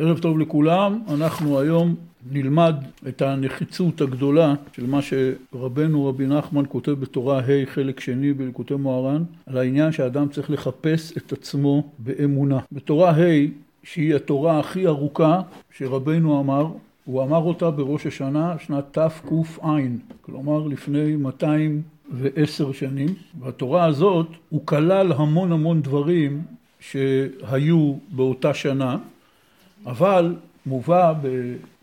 ערב טוב לכולם, אנחנו היום נלמד את הנחיצות הגדולה של מה שרבנו רבי נחמן כותב בתורה ה' חלק שני בלקוטי מוהר"ן על העניין שאדם צריך לחפש את עצמו באמונה. בתורה ה' שהיא התורה הכי ארוכה שרבנו אמר, הוא אמר אותה בראש השנה שנת תק"ע, כלומר לפני 210 שנים, והתורה הזאת הוא כלל המון המון דברים שהיו באותה שנה, אבל מובא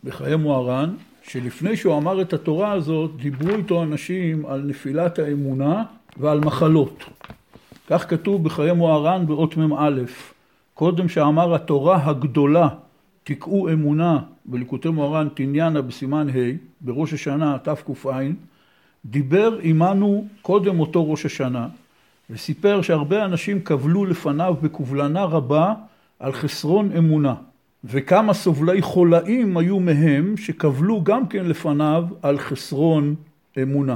בחיי מוהר"ן שלפני שהוא אמר את התורה הזאת דיברו איתו אנשים על נפילת האמונה ועל מחלות. כך כתוב בחיי מוהר"ן באות מ"א קודם שאמר התורה הגדולה תקעו אמונה בליקוטי מוהר"ן תניאנה בסימן ה' בראש השנה תק"ע דיבר עמנו קודם אותו ראש השנה וסיפר שהרבה אנשים קבלו לפניו בקובלנה רבה על חסרון אמונה וכמה סובלי חולאים היו מהם שקבלו גם כן לפניו על חסרון אמונה.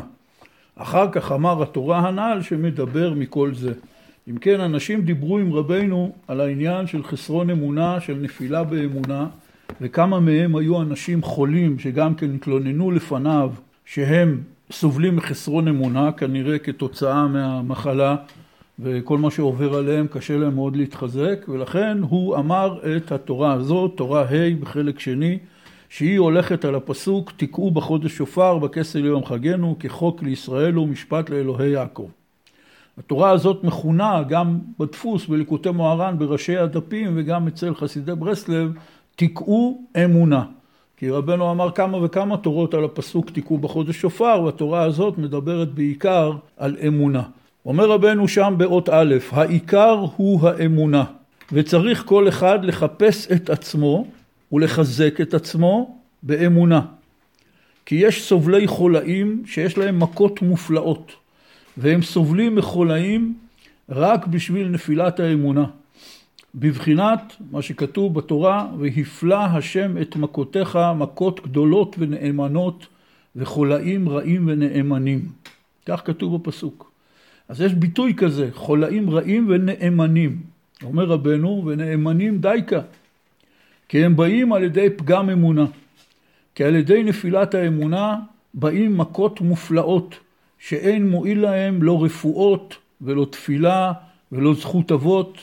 אחר כך אמר התורה הנ"ל שמדבר מכל זה. אם כן אנשים דיברו עם רבנו על העניין של חסרון אמונה, של נפילה באמונה וכמה מהם היו אנשים חולים שגם כן התלוננו לפניו שהם סובלים מחסרון אמונה כנראה כתוצאה מהמחלה וכל מה שעובר עליהם קשה להם מאוד להתחזק ולכן הוא אמר את התורה הזאת, תורה ה' בחלק שני שהיא הולכת על הפסוק תקעו בחודש שופר בכסל יום חגנו כחוק לישראל ומשפט לאלוהי יעקב. התורה הזאת מכונה גם בדפוס בליקוטי מוהר"ן בראשי הדפים וגם אצל חסידי ברסלב תקעו אמונה. כי רבנו אמר כמה וכמה תורות על הפסוק תקעו בחודש שופר והתורה הזאת מדברת בעיקר על אמונה. אומר רבנו שם באות א', העיקר הוא האמונה, וצריך כל אחד לחפש את עצמו ולחזק את עצמו באמונה. כי יש סובלי חולאים שיש להם מכות מופלאות, והם סובלים מחולאים רק בשביל נפילת האמונה. בבחינת מה שכתוב בתורה, והפלא השם את מכותיך מכות גדולות ונאמנות וחולאים רעים ונאמנים. כך כתוב בפסוק. אז יש ביטוי כזה, חולאים רעים ונאמנים. אומר רבנו, ונאמנים דייקה, כי הם באים על ידי פגם אמונה. כי על ידי נפילת האמונה באים מכות מופלאות, שאין מועיל להם לא רפואות ולא תפילה ולא זכות אבות.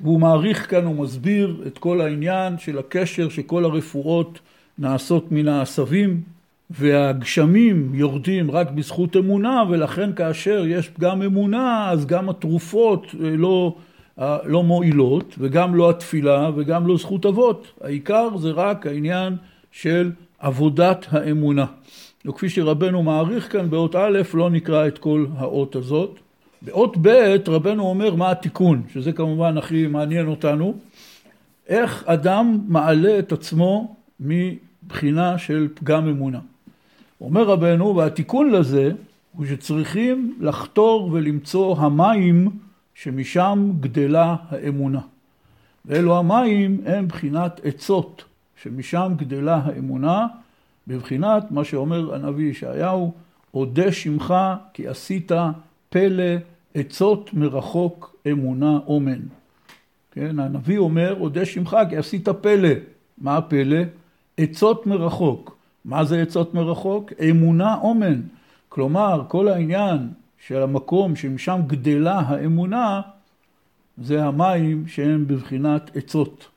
והוא מעריך כאן ומסביר את כל העניין של הקשר שכל הרפואות נעשות מן העשבים, והגשמים יורדים רק בזכות אמונה ולכן כאשר יש פגם אמונה אז גם התרופות אה, לא, אה, לא מועילות וגם לא התפילה וגם לא זכות אבות. העיקר זה רק העניין של עבודת האמונה. וכפי שרבנו מעריך כאן באות א' לא נקרא את כל האות הזאת. באות ב' רבנו אומר מה התיקון שזה כמובן הכי מעניין אותנו איך אדם מעלה את עצמו מבחינה של פגם אמונה. אומר רבנו, והתיקון לזה הוא שצריכים לחתור ולמצוא המים שמשם גדלה האמונה. ואלו המים הם בחינת עצות, שמשם גדלה האמונה, בבחינת מה שאומר הנביא ישעיהו, אודה שמך כי עשית פלא עצות מרחוק אמונה אומן. כן, הנביא אומר, אודה שמך כי עשית פלא. מה הפלא? עצות מרחוק. מה זה עצות מרחוק? אמונה אומן. כלומר, כל העניין של המקום שמשם גדלה האמונה, זה המים שהם בבחינת עצות.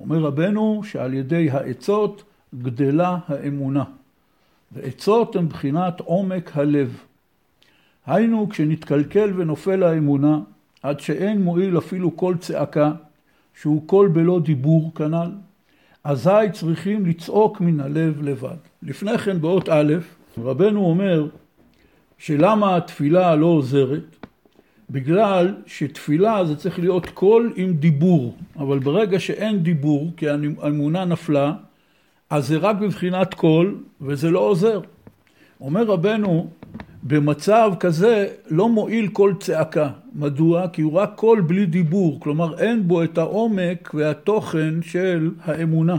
אומר רבנו שעל ידי העצות גדלה האמונה. ועצות הן בחינת עומק הלב. היינו, כשנתקלקל ונופל האמונה, עד שאין מועיל אפילו קול צעקה, שהוא קול בלא דיבור כנ"ל, אזי צריכים לצעוק מן הלב לבד. לפני כן באות א', רבנו אומר שלמה התפילה לא עוזרת? בגלל שתפילה זה צריך להיות קול עם דיבור, אבל ברגע שאין דיבור, כי האמונה נפלה, אז זה רק בבחינת קול וזה לא עוזר. אומר רבנו, במצב כזה לא מועיל קול צעקה. מדוע? כי הוא רק קול בלי דיבור, כלומר אין בו את העומק והתוכן של האמונה.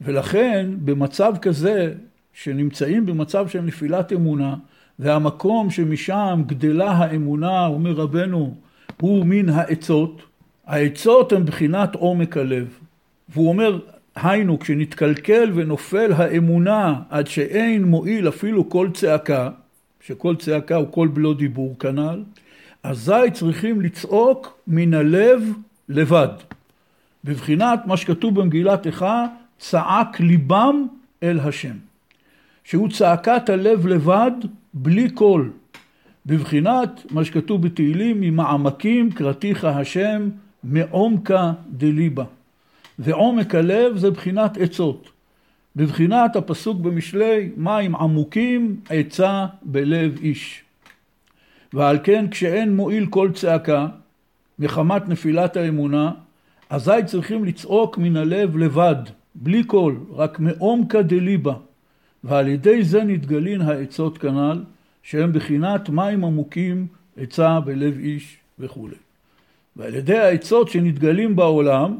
ולכן במצב כזה, שנמצאים במצב של נפילת אמונה, והמקום שמשם גדלה האמונה, אומר רבנו, הוא מן העצות, העצות הן בחינת עומק הלב. והוא אומר, היינו, כשנתקלקל ונופל האמונה עד שאין מועיל אפילו כל צעקה, שכל צעקה הוא כל בלא דיבור כנ"ל, אזי צריכים לצעוק מן הלב לבד. בבחינת מה שכתוב במגילת איכה, צעק ליבם אל השם. שהוא צעקת הלב לבד, בלי קול. בבחינת מה שכתוב בתהילים, ממעמקים קראתיך השם מעומקה דליבה. ועומק הלב זה בחינת עצות. בבחינת הפסוק במשלי, מים עמוקים עצה בלב איש. ועל כן כשאין מועיל כל צעקה, מחמת נפילת האמונה, אזי צריכים לצעוק מן הלב לבד, בלי קול, רק מעומקא דליבה, ועל ידי זה נתגלין העצות כנ"ל, שהם בחינת מים עמוקים, עצה בלב איש וכולי. ועל ידי העצות שנתגלים בעולם,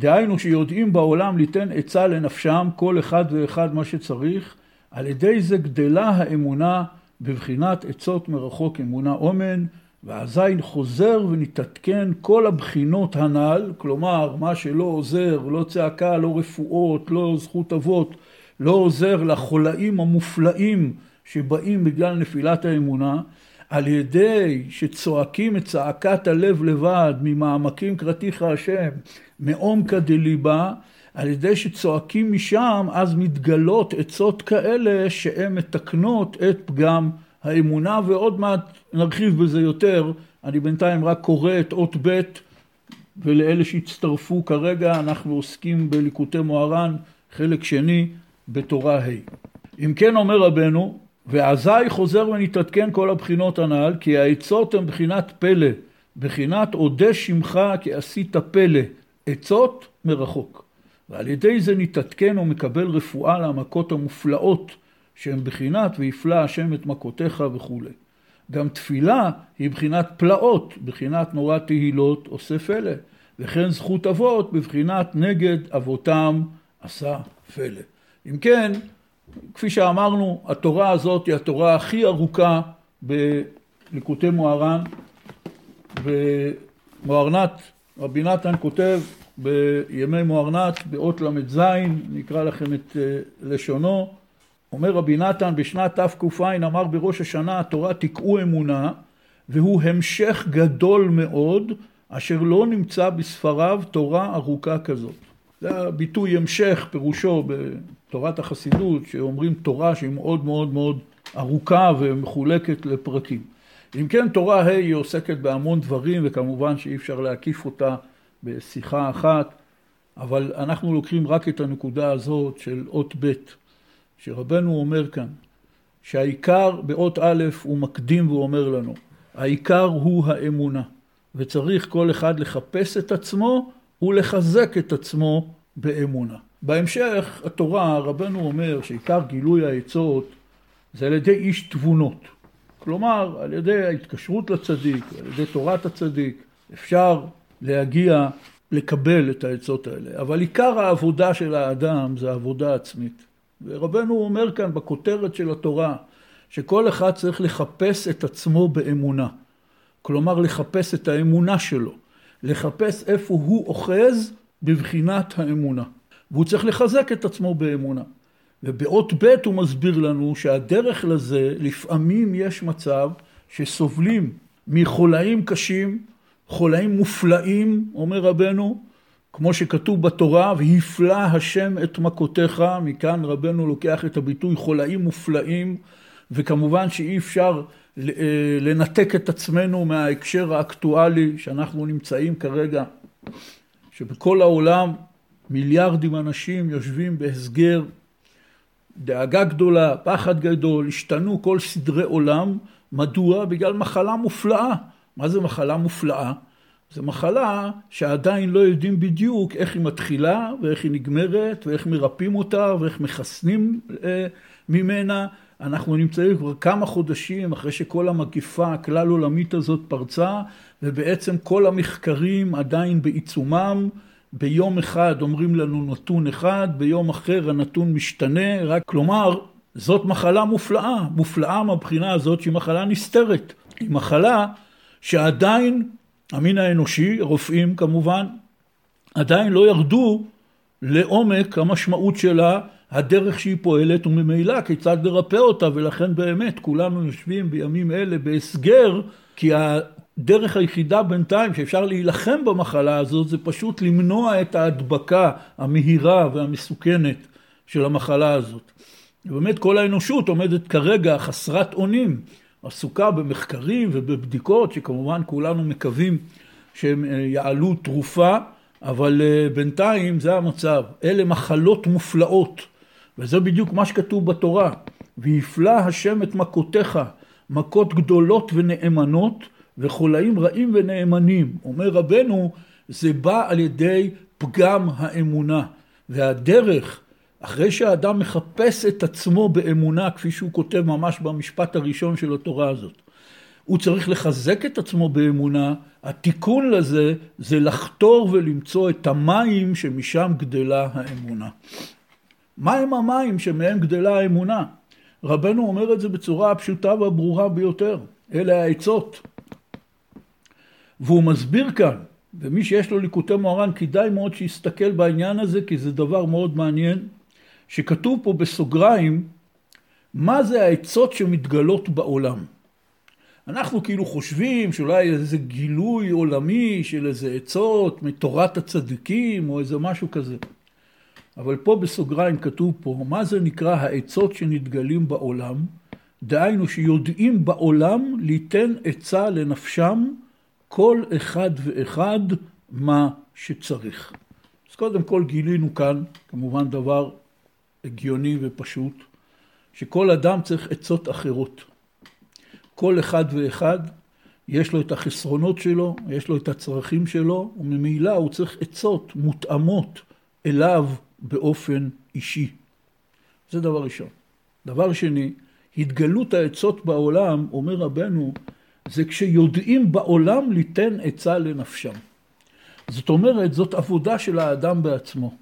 דהיינו שיודעים בעולם ליתן עצה לנפשם, כל אחד ואחד מה שצריך, על ידי זה גדלה האמונה בבחינת עצות מרחוק אמונה אומן, ואזי חוזר ונתעדכן כל הבחינות הנ"ל, כלומר מה שלא עוזר, לא צעקה, לא רפואות, לא זכות אבות, לא עוזר לחולאים המופלאים שבאים בגלל נפילת האמונה, על ידי שצועקים את צעקת הלב לבד ממעמקים קראתיך השם, מעומקא דליבה, על ידי שצועקים משם אז מתגלות עצות כאלה שהן מתקנות את פגם האמונה ועוד מעט נרחיב בזה יותר, אני בינתיים רק קורא את אות ב' ולאלה שהצטרפו כרגע אנחנו עוסקים בליקוטי מוהר"ן חלק שני בתורה ה'. אם כן אומר רבנו ואזי חוזר ונתעדכן כל הבחינות הנ"ל כי העצות הן בחינת פלא בחינת אודה שמך כי עשית פלא עצות מרחוק ועל ידי זה נתעדכן ומקבל רפואה למכות המופלאות שהן בחינת ויפלא השם את מכותיך וכולי. גם תפילה היא בחינת פלאות, בחינת נורא תהילות עושה פלא, וכן זכות אבות בבחינת נגד אבותם עשה פלא. אם כן, כפי שאמרנו, התורה הזאת היא התורה הכי ארוכה בליקוטי מוהר"ן, ומוהרנת, רבי נתן כותב בימי מוהרנת, באות ל"ז, נקרא לכם את אה, לשונו, אומר רבי נתן בשנת תק"ע אמר בראש השנה התורה תקעו אמונה והוא המשך גדול מאוד אשר לא נמצא בספריו תורה ארוכה כזאת. זה הביטוי המשך פירושו בתורת החסידות שאומרים תורה שהיא מאוד מאוד מאוד ארוכה ומחולקת לפרקים. אם כן תורה ה' היא עוסקת בהמון דברים וכמובן שאי אפשר להקיף אותה בשיחה אחת אבל אנחנו לוקחים רק את הנקודה הזאת של אות ב' שרבנו אומר כאן, שהעיקר באות א' הוא מקדים ואומר לנו, העיקר הוא האמונה, וצריך כל אחד לחפש את עצמו ולחזק את עצמו באמונה. בהמשך התורה, רבנו אומר שעיקר גילוי העצות זה על ידי איש תבונות. כלומר, על ידי ההתקשרות לצדיק, על ידי תורת הצדיק, אפשר להגיע לקבל את העצות האלה. אבל עיקר העבודה של האדם זה עבודה עצמית. ורבנו אומר כאן בכותרת של התורה, שכל אחד צריך לחפש את עצמו באמונה. כלומר, לחפש את האמונה שלו. לחפש איפה הוא אוחז בבחינת האמונה. והוא צריך לחזק את עצמו באמונה. ובאות ב' הוא מסביר לנו שהדרך לזה, לפעמים יש מצב שסובלים מחולאים קשים, חולאים מופלאים, אומר רבנו, כמו שכתוב בתורה, והפלא השם את מכותיך, מכאן רבנו לוקח את הביטוי חולאים מופלאים, וכמובן שאי אפשר אה, לנתק את עצמנו מההקשר האקטואלי שאנחנו נמצאים כרגע, שבכל העולם מיליארדים אנשים יושבים בהסגר, דאגה גדולה, פחד גדול, השתנו כל סדרי עולם, מדוע? בגלל מחלה מופלאה. מה זה מחלה מופלאה? זו מחלה שעדיין לא יודעים בדיוק איך היא מתחילה ואיך היא נגמרת ואיך מרפאים אותה ואיך מחסנים אה, ממנה. אנחנו נמצאים כבר כמה חודשים אחרי שכל המגיפה הכלל עולמית הזאת פרצה ובעצם כל המחקרים עדיין בעיצומם. ביום אחד אומרים לנו נתון אחד, ביום אחר הנתון משתנה, רק כלומר זאת מחלה מופלאה, מופלאה מהבחינה הזאת שהיא מחלה נסתרת, היא מחלה שעדיין המין האנושי, רופאים כמובן, עדיין לא ירדו לעומק המשמעות שלה, הדרך שהיא פועלת וממילא כיצד לרפא אותה ולכן באמת כולנו יושבים בימים אלה בהסגר כי הדרך היחידה בינתיים שאפשר להילחם במחלה הזאת זה פשוט למנוע את ההדבקה המהירה והמסוכנת של המחלה הזאת. ובאמת כל האנושות עומדת כרגע חסרת אונים, עסוקה במחקרים ובבדיקות שכמובן כולנו מקווים שהם אה, יעלו תרופה, אבל אה, בינתיים זה המצב. אלה מחלות מופלאות, וזה בדיוק מה שכתוב בתורה. ויפלא השם את מכותיך, מכות גדולות ונאמנות, וחולאים רעים ונאמנים. אומר רבנו, זה בא על ידי פגם האמונה. והדרך, אחרי שהאדם מחפש את עצמו באמונה, כפי שהוא כותב ממש במשפט הראשון של התורה הזאת, הוא צריך לחזק את עצמו באמונה, התיקון לזה זה לחתור ולמצוא את המים שמשם גדלה האמונה. מהם המים שמהם גדלה האמונה? רבנו אומר את זה בצורה הפשוטה והברורה ביותר, אלה העצות. והוא מסביר כאן, ומי שיש לו ליקוטי מוהר"ן כדאי מאוד שיסתכל בעניין הזה כי זה דבר מאוד מעניין, שכתוב פה בסוגריים מה זה העצות שמתגלות בעולם. אנחנו כאילו חושבים שאולי איזה גילוי עולמי של איזה עצות מתורת הצדיקים או איזה משהו כזה. אבל פה בסוגריים כתוב פה, מה זה נקרא העצות שנתגלים בעולם? דהיינו שיודעים בעולם ליתן עצה לנפשם כל אחד ואחד מה שצריך. אז קודם כל גילינו כאן, כמובן דבר הגיוני ופשוט, שכל אדם צריך עצות אחרות. כל אחד ואחד יש לו את החסרונות שלו, יש לו את הצרכים שלו, וממילא הוא צריך עצות מותאמות אליו באופן אישי. זה דבר ראשון. דבר שני, התגלות העצות בעולם, אומר רבנו, זה כשיודעים בעולם ליתן עצה לנפשם. זאת אומרת, זאת עבודה של האדם בעצמו.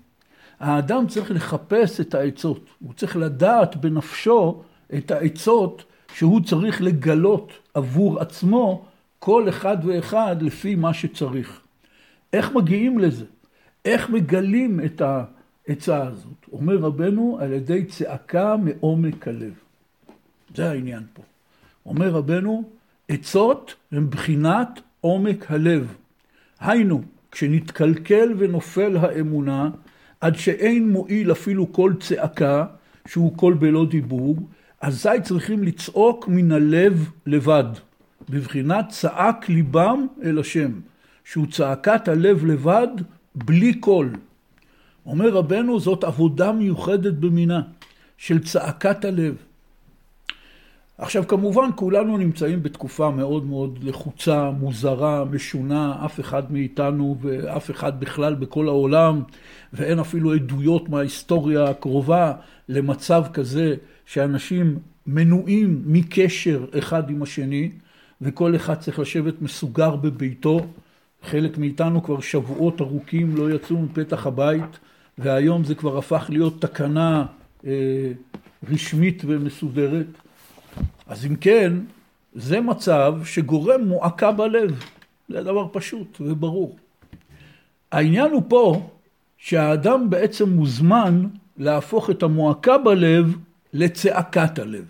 האדם צריך לחפש את העצות, הוא צריך לדעת בנפשו את העצות שהוא צריך לגלות עבור עצמו כל אחד ואחד לפי מה שצריך. איך מגיעים לזה? איך מגלים את העצה הזאת? אומר רבנו על ידי צעקה מעומק הלב. זה העניין פה. אומר רבנו, עצות הן בחינת עומק הלב. היינו, כשנתקלקל ונופל האמונה, עד שאין מועיל אפילו קול צעקה, שהוא קול בלא דיבור, אזי צריכים לצעוק מן הלב לבד, בבחינת צעק ליבם אל השם, שהוא צעקת הלב לבד בלי קול. אומר רבנו זאת עבודה מיוחדת במינה, של צעקת הלב. עכשיו כמובן כולנו נמצאים בתקופה מאוד מאוד לחוצה, מוזרה, משונה, אף אחד מאיתנו ואף אחד בכלל בכל העולם, ואין אפילו עדויות מההיסטוריה הקרובה למצב כזה שאנשים מנועים מקשר אחד עם השני, וכל אחד צריך לשבת מסוגר בביתו. חלק מאיתנו כבר שבועות ארוכים לא יצאו מפתח הבית, והיום זה כבר הפך להיות תקנה אה, רשמית ומסודרת. אז אם כן, זה מצב שגורם מועקה בלב. זה דבר פשוט וברור. העניין הוא פה שהאדם בעצם מוזמן להפוך את המועקה בלב לצעקת הלב.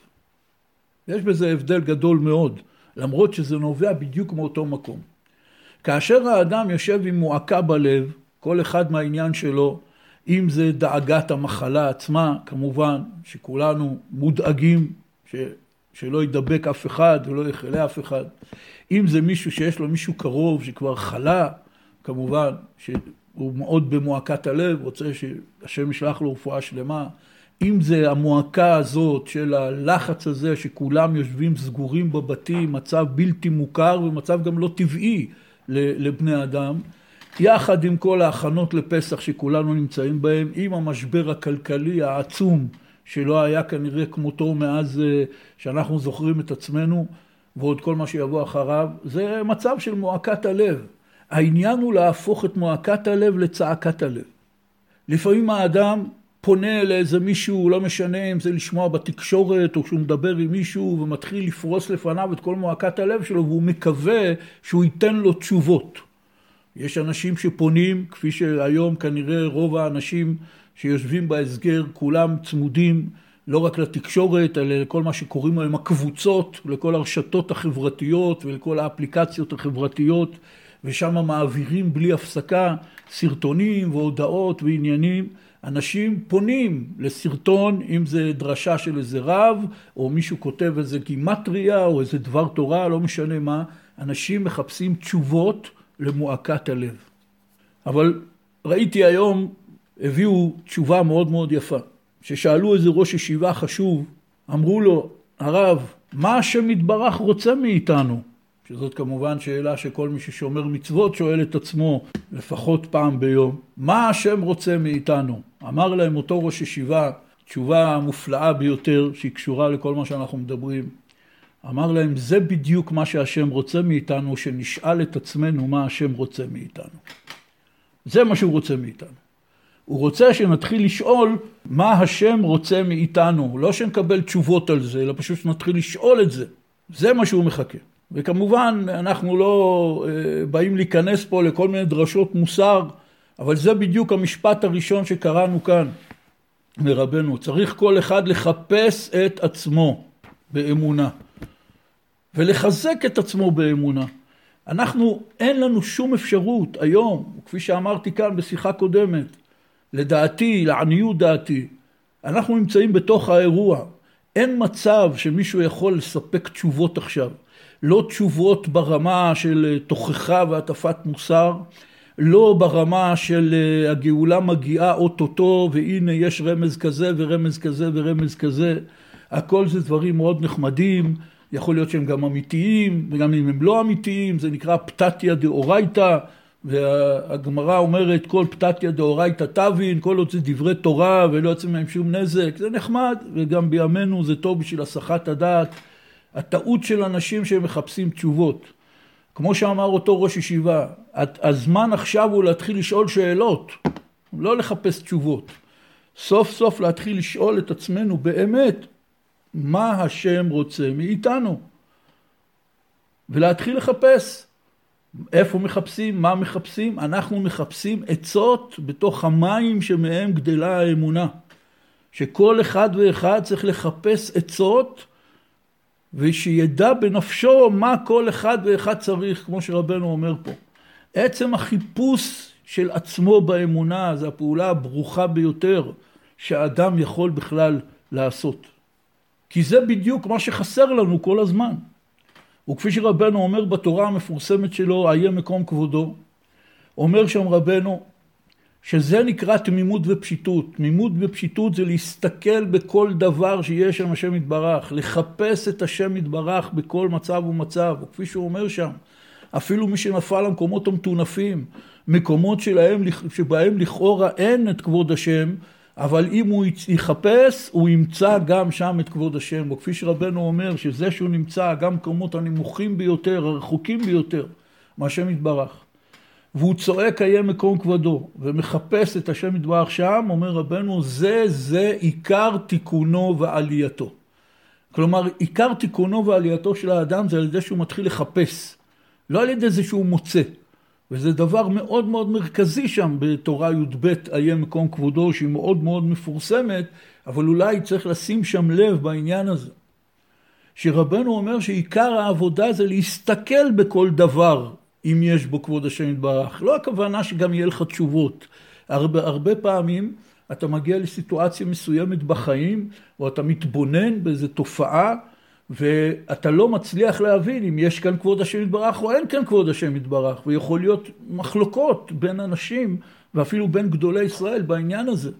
יש בזה הבדל גדול מאוד, למרות שזה נובע בדיוק מאותו מקום. כאשר האדם יושב עם מועקה בלב, כל אחד מהעניין שלו, אם זה דאגת המחלה עצמה, כמובן שכולנו מודאגים. שלא ידבק אף אחד ולא יחלה אף אחד. אם זה מישהו שיש לו מישהו קרוב שכבר חלה, כמובן שהוא מאוד במועקת הלב, רוצה שהשם ישלח לו רפואה שלמה. אם זה המועקה הזאת של הלחץ הזה שכולם יושבים סגורים בבתים, מצב בלתי מוכר ומצב גם לא טבעי לבני אדם, יחד עם כל ההכנות לפסח שכולנו נמצאים בהם, עם המשבר הכלכלי העצום שלא היה כנראה כמותו מאז אה, שאנחנו זוכרים את עצמנו ועוד כל מה שיבוא אחריו, זה מצב של מועקת הלב. העניין הוא להפוך את מועקת הלב לצעקת הלב. לפעמים האדם פונה לאיזה מישהו, לא משנה אם זה לשמוע בתקשורת או שהוא מדבר עם מישהו ומתחיל לפרוס לפניו את כל מועקת הלב שלו והוא מקווה שהוא ייתן לו תשובות. יש אנשים שפונים, כפי שהיום כנראה רוב האנשים שיושבים בהסגר, כולם צמודים לא רק לתקשורת, אלא לכל מה שקוראים להם הקבוצות, לכל הרשתות החברתיות ולכל האפליקציות החברתיות, ושם מעבירים בלי הפסקה סרטונים והודעות ועניינים. אנשים פונים לסרטון, אם זה דרשה של איזה רב, או מישהו כותב איזה גימטריה, או איזה דבר תורה, לא משנה מה, אנשים מחפשים תשובות למועקת הלב. אבל ראיתי היום, הביאו תשובה מאוד מאוד יפה. ששאלו איזה ראש ישיבה חשוב, אמרו לו, הרב, מה השם יתברך רוצה מאיתנו? שזאת כמובן שאלה שכל מי ששומר מצוות שואל את עצמו לפחות פעם ביום. מה השם רוצה מאיתנו? אמר להם אותו ראש ישיבה, תשובה מופלאה ביותר שהיא קשורה לכל מה שאנחנו מדברים. אמר להם, זה בדיוק מה שהשם רוצה מאיתנו, שנשאל את עצמנו מה השם רוצה מאיתנו. זה מה שהוא רוצה מאיתנו. הוא רוצה שנתחיל לשאול מה השם רוצה מאיתנו, לא שנקבל תשובות על זה, אלא פשוט שנתחיל לשאול את זה. זה מה שהוא מחכה. וכמובן, אנחנו לא אה, באים להיכנס פה לכל מיני דרשות מוסר, אבל זה בדיוק המשפט הראשון שקראנו כאן מרבנו. צריך כל אחד לחפש את עצמו באמונה, ולחזק את עצמו באמונה. אנחנו, אין לנו שום אפשרות היום, כפי שאמרתי כאן בשיחה קודמת, לדעתי, לעניות דעתי, אנחנו נמצאים בתוך האירוע. אין מצב שמישהו יכול לספק תשובות עכשיו. לא תשובות ברמה של תוכחה והטפת מוסר, לא ברמה של אה, הגאולה מגיעה אוטוטו והנה יש רמז כזה ורמז כזה ורמז כזה. הכל זה דברים מאוד נחמדים, יכול להיות שהם גם אמיתיים, וגם אם הם לא אמיתיים, זה נקרא פתתיה דאורייתא, והגמרא אומרת כל פתתיה דאורייתא תבין, כל עוד זה דברי תורה ולא יוצא מהם שום נזק, זה נחמד, וגם בימינו זה טוב בשביל הסחת הדעת. הטעות של אנשים שהם מחפשים תשובות. כמו שאמר אותו ראש ישיבה, הזמן עכשיו הוא להתחיל לשאול שאלות, לא לחפש תשובות. סוף סוף להתחיל לשאול את עצמנו באמת מה השם רוצה מאיתנו. ולהתחיל לחפש. איפה מחפשים? מה מחפשים? אנחנו מחפשים עצות בתוך המים שמהם גדלה האמונה. שכל אחד ואחד צריך לחפש עצות ושידע בנפשו מה כל אחד ואחד צריך, כמו שרבנו אומר פה. עצם החיפוש של עצמו באמונה זה הפעולה הברוכה ביותר שאדם יכול בכלל לעשות. כי זה בדיוק מה שחסר לנו כל הזמן. וכפי שרבנו אומר בתורה המפורסמת שלו, איה מקום כבודו, אומר שם רבנו, שזה נקרא תמימות ופשיטות. תמימות ופשיטות זה להסתכל בכל דבר שיש שם השם יתברך, לחפש את השם יתברך בכל מצב ומצב, וכפי שהוא אומר שם, אפילו מי שנפל למקומות המטונפים, מקומות שלהם, שבהם לכאורה אין את כבוד השם, אבל אם הוא יחפש, הוא ימצא גם שם את כבוד השם. וכפי שרבנו אומר, שזה שהוא נמצא גם במקומות הנמוכים ביותר, הרחוקים ביותר, מהשם יתברך. והוא צועק איה מקום כבודו, ומחפש את השם יתברך שם, אומר רבנו, זה זה עיקר תיקונו ועלייתו. כלומר, עיקר תיקונו ועלייתו של האדם זה על ידי שהוא מתחיל לחפש, לא על ידי זה שהוא מוצא. וזה דבר מאוד מאוד מרכזי שם בתורה י"ב, איה מקום כבודו, שהיא מאוד מאוד מפורסמת, אבל אולי צריך לשים שם לב בעניין הזה. שרבנו אומר שעיקר העבודה זה להסתכל בכל דבר, אם יש בו כבוד השם יתברך. לא הכוונה שגם יהיה לך תשובות. הרבה, הרבה פעמים אתה מגיע לסיטואציה מסוימת בחיים, או אתה מתבונן באיזו תופעה, ואתה לא מצליח להבין אם יש כאן כבוד השם יתברך או אין כאן כבוד השם יתברך, ויכול להיות מחלוקות בין אנשים, ואפילו בין גדולי ישראל בעניין הזה.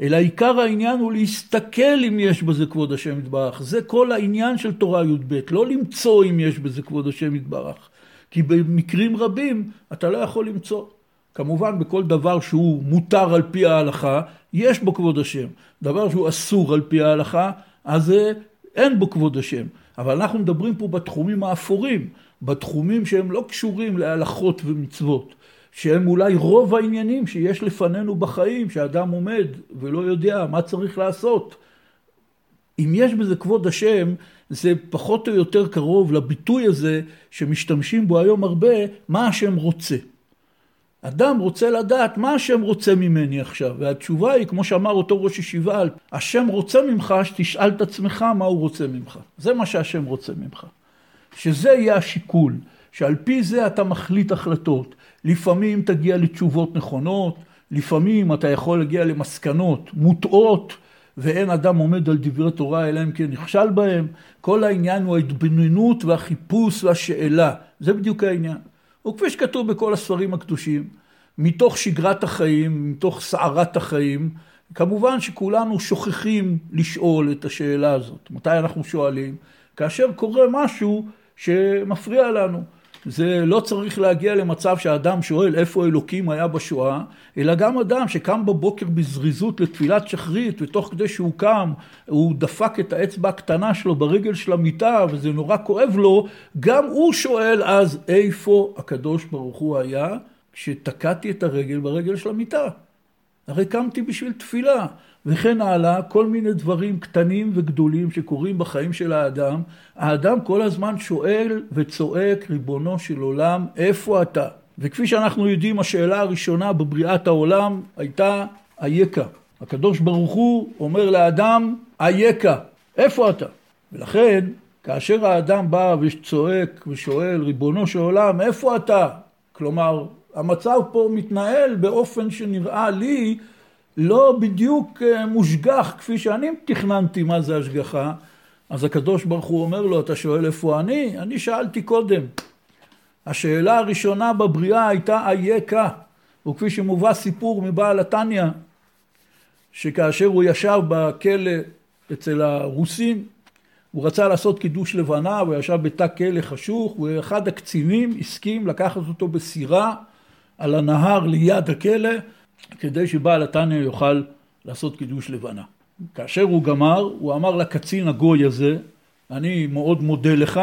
אלא עיקר העניין הוא להסתכל אם יש בזה כבוד השם יתברך. זה כל העניין של תורה י"ב, לא למצוא אם יש בזה כבוד השם יתברך. כי במקרים רבים אתה לא יכול למצוא. כמובן בכל דבר שהוא מותר על פי ההלכה, יש בו כבוד השם. דבר שהוא אסור על פי ההלכה, אז אין בו כבוד השם. אבל אנחנו מדברים פה בתחומים האפורים, בתחומים שהם לא קשורים להלכות ומצוות, שהם אולי רוב העניינים שיש לפנינו בחיים, שאדם עומד ולא יודע מה צריך לעשות. אם יש בזה כבוד השם, זה פחות או יותר קרוב לביטוי הזה שמשתמשים בו היום הרבה, מה השם רוצה. אדם רוצה לדעת מה השם רוצה ממני עכשיו, והתשובה היא, כמו שאמר אותו ראש ישיבה, השם רוצה ממך שתשאל את עצמך מה הוא רוצה ממך. זה מה שהשם רוצה ממך. שזה יהיה השיקול, שעל פי זה אתה מחליט החלטות. לפעמים תגיע לתשובות נכונות, לפעמים אתה יכול להגיע למסקנות מוטעות, ואין אדם עומד על דברי תורה אלא אם כן נכשל בהם. כל העניין הוא ההתבוננות והחיפוש והשאלה. זה בדיוק העניין. וכפי שכתוב בכל הספרים הקדושים, מתוך שגרת החיים, מתוך סערת החיים, כמובן שכולנו שוכחים לשאול את השאלה הזאת. מתי אנחנו שואלים? כאשר קורה משהו שמפריע לנו. זה לא צריך להגיע למצב שהאדם שואל איפה אלוקים היה בשואה, אלא גם אדם שקם בבוקר בזריזות לתפילת שחרית, ותוך כדי שהוא קם, הוא דפק את האצבע הקטנה שלו ברגל של המיטה, וזה נורא כואב לו, גם הוא שואל אז איפה הקדוש ברוך הוא היה כשתקעתי את הרגל ברגל של המיטה. הרי קמתי בשביל תפילה. וכן הלאה, כל מיני דברים קטנים וגדולים שקורים בחיים של האדם. האדם כל הזמן שואל וצועק, ריבונו של עולם, איפה אתה? וכפי שאנחנו יודעים, השאלה הראשונה בבריאת העולם הייתה אייכה. הקדוש ברוך הוא אומר לאדם, אייכה, איפה אתה? ולכן, כאשר האדם בא וצועק ושואל, ריבונו של עולם, איפה אתה? כלומר, המצב פה מתנהל באופן שנראה לי לא בדיוק אה, מושגח כפי שאני תכננתי מה זה השגחה, אז הקדוש ברוך הוא אומר לו, אתה שואל איפה אני? אני שאלתי קודם. השאלה הראשונה בבריאה הייתה אייכה, וכפי שמובא סיפור מבעל התניא, שכאשר הוא ישב בכלא אצל הרוסים, הוא רצה לעשות קידוש לבנה, הוא ישב בתא כלא חשוך, ואחד הקצינים הסכים לקחת אותו בסירה על הנהר ליד הכלא, כדי שבעל התניא יוכל לעשות קידוש לבנה. כאשר הוא גמר, הוא אמר לקצין הגוי הזה, אני מאוד מודה לך,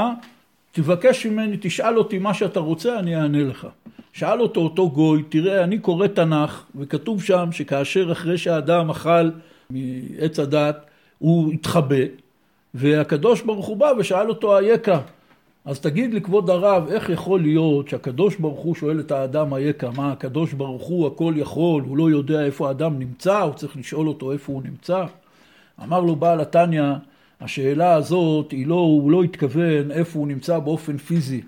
תבקש ממני, תשאל אותי מה שאתה רוצה, אני אענה לך. שאל אותו אותו גוי, תראה, אני קורא תנ"ך, וכתוב שם שכאשר אחרי שהאדם אכל מעץ הדת, הוא התחבא, והקדוש ברוך הוא בא ושאל אותו אייכה, אז תגיד לי כבוד הרב, איך יכול להיות שהקדוש ברוך הוא שואל את האדם אייכה, מה הקדוש ברוך הוא הכל יכול, הוא לא יודע איפה האדם נמצא, הוא צריך לשאול אותו איפה הוא נמצא? אמר לו בעל התניא, השאלה הזאת, היא לא, הוא לא התכוון איפה הוא נמצא באופן פיזי,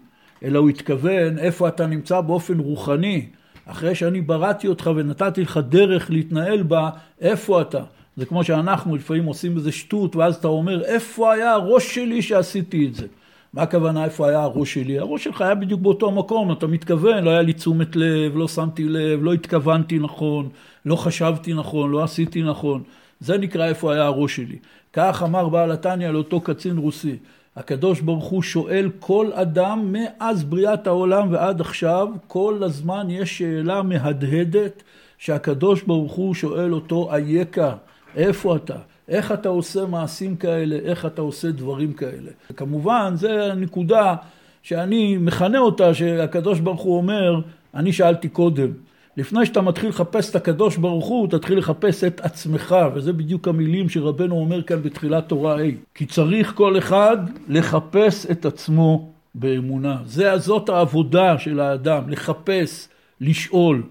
אלא הוא התכוון איפה אתה נמצא באופן רוחני. אחרי שאני בראתי אותך ונתתי לך דרך להתנהל בה, איפה אתה? זה כמו שאנחנו לפעמים עושים איזה שטות, ואז אתה אומר, איפה היה הראש שלי שעשיתי את זה? מה הכוונה איפה היה הראש שלי? הראש שלך היה בדיוק באותו מקום, אתה מתכוון, לא היה לי תשומת לב, לא שמתי לב, לא התכוונתי נכון, לא חשבתי נכון, לא עשיתי נכון. זה נקרא איפה היה הראש שלי. כך אמר בעל התניא לאותו קצין רוסי. הקדוש ברוך הוא שואל כל אדם מאז בריאת העולם ועד עכשיו, כל הזמן יש שאלה מהדהדת שהקדוש ברוך הוא שואל אותו, אייכה, איפה אתה? איך אתה עושה מעשים כאלה, איך אתה עושה דברים כאלה. כמובן, זו הנקודה שאני מכנה אותה, שהקדוש ברוך הוא אומר, אני שאלתי קודם. לפני שאתה מתחיל לחפש את הקדוש ברוך הוא, תתחיל לחפש את עצמך, וזה בדיוק המילים שרבנו אומר כאן בתחילת תורה ה'. כי צריך כל אחד לחפש את עצמו באמונה. זה, זאת העבודה של האדם, לחפש, לשאול.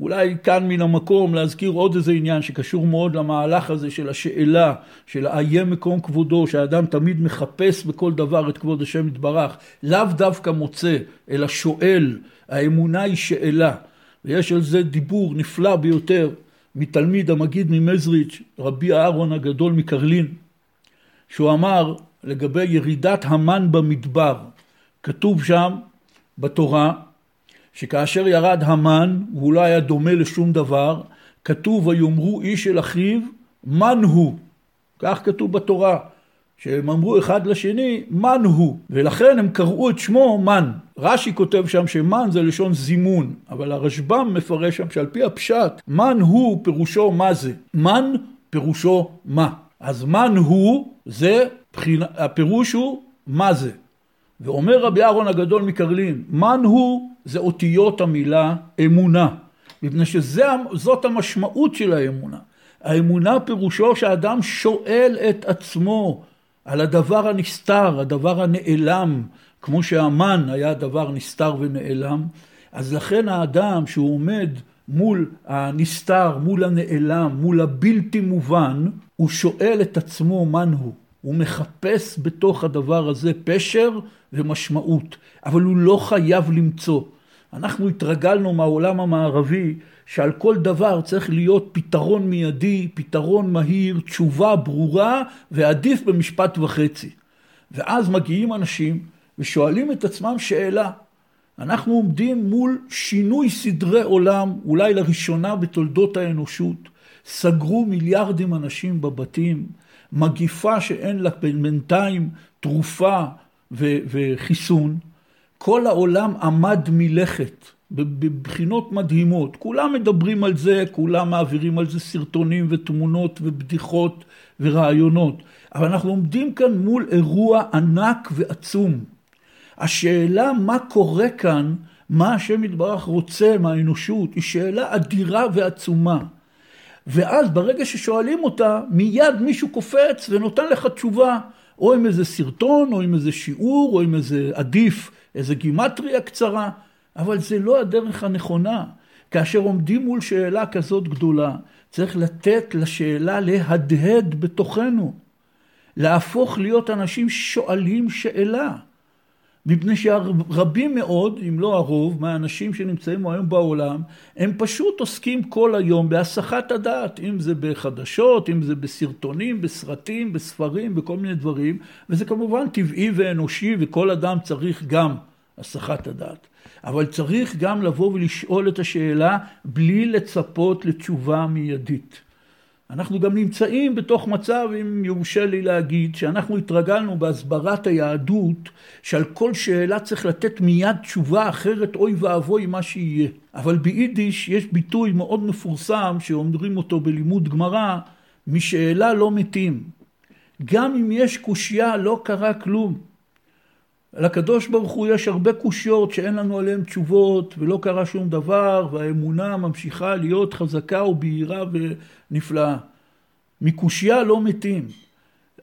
אולי כאן מן המקום להזכיר עוד איזה עניין שקשור מאוד למהלך הזה של השאלה, של איה מקום כבודו, שהאדם תמיד מחפש בכל דבר את כבוד השם יתברך, לאו דווקא מוצא, אלא שואל, האמונה היא שאלה, ויש על זה דיבור נפלא ביותר מתלמיד המגיד ממזריץ', רבי אהרון הגדול מקרלין, שהוא אמר לגבי ירידת המן במדבר, כתוב שם בתורה שכאשר ירד המן, והוא לא היה דומה לשום דבר, כתוב ויאמרו איש אל אחיו, מן הוא. כך כתוב בתורה. שהם אמרו אחד לשני, מן הוא, ולכן הם קראו את שמו מן. רש"י כותב שם שמן זה לשון זימון, אבל הרשב"ם מפרש שם שעל פי הפשט, מן הוא פירושו מה זה. מן פירושו מה. אז מן הוא, זה, הפירוש הוא מה זה. ואומר רבי אהרון הגדול מקרלין, מן הוא זה אותיות המילה אמונה, מפני שזאת המשמעות של האמונה. האמונה פירושו שאדם שואל את עצמו על הדבר הנסתר, הדבר הנעלם, כמו שהמן היה דבר נסתר ונעלם. אז לכן האדם שהוא עומד מול הנסתר, מול הנעלם, מול הבלתי מובן, הוא שואל את עצמו מן הוא. הוא מחפש בתוך הדבר הזה פשר ומשמעות, אבל הוא לא חייב למצוא. אנחנו התרגלנו מהעולם המערבי שעל כל דבר צריך להיות פתרון מיידי, פתרון מהיר, תשובה ברורה ועדיף במשפט וחצי. ואז מגיעים אנשים ושואלים את עצמם שאלה. אנחנו עומדים מול שינוי סדרי עולם, אולי לראשונה בתולדות האנושות. סגרו מיליארדים אנשים בבתים, מגיפה שאין לה בינתיים תרופה וחיסון. כל העולם עמד מלכת בבחינות מדהימות. כולם מדברים על זה, כולם מעבירים על זה סרטונים ותמונות ובדיחות ורעיונות. אבל אנחנו עומדים כאן מול אירוע ענק ועצום. השאלה מה קורה כאן, מה השם יתברך רוצה מהאנושות, היא שאלה אדירה ועצומה. ואז ברגע ששואלים אותה, מיד מישהו קופץ ונותן לך תשובה, או עם איזה סרטון, או עם איזה שיעור, או עם איזה עדיף, איזה גימטריה קצרה, אבל זה לא הדרך הנכונה. כאשר עומדים מול שאלה כזאת גדולה, צריך לתת לשאלה להדהד בתוכנו. להפוך להיות אנשים שואלים שאלה. מפני שרבים מאוד, אם לא הרוב, מהאנשים שנמצאים היום בעולם, הם פשוט עוסקים כל היום בהסחת הדעת, אם זה בחדשות, אם זה בסרטונים, בסרטים, בספרים, בכל מיני דברים, וזה כמובן טבעי ואנושי, וכל אדם צריך גם הסחת הדעת. אבל צריך גם לבוא ולשאול את השאלה בלי לצפות לתשובה מיידית. אנחנו גם נמצאים בתוך מצב, אם יורשה לי להגיד, שאנחנו התרגלנו בהסברת היהדות, שעל כל שאלה צריך לתת מיד תשובה אחרת, אוי ואבוי מה שיהיה. אבל ביידיש יש ביטוי מאוד מפורסם, שאומרים אותו בלימוד גמרא, משאלה לא מתים. גם אם יש קושייה, לא קרה כלום. לקדוש ברוך הוא יש הרבה קושיות שאין לנו עליהן תשובות ולא קרה שום דבר והאמונה ממשיכה להיות חזקה ובהירה ונפלאה. מקושייה לא מתים.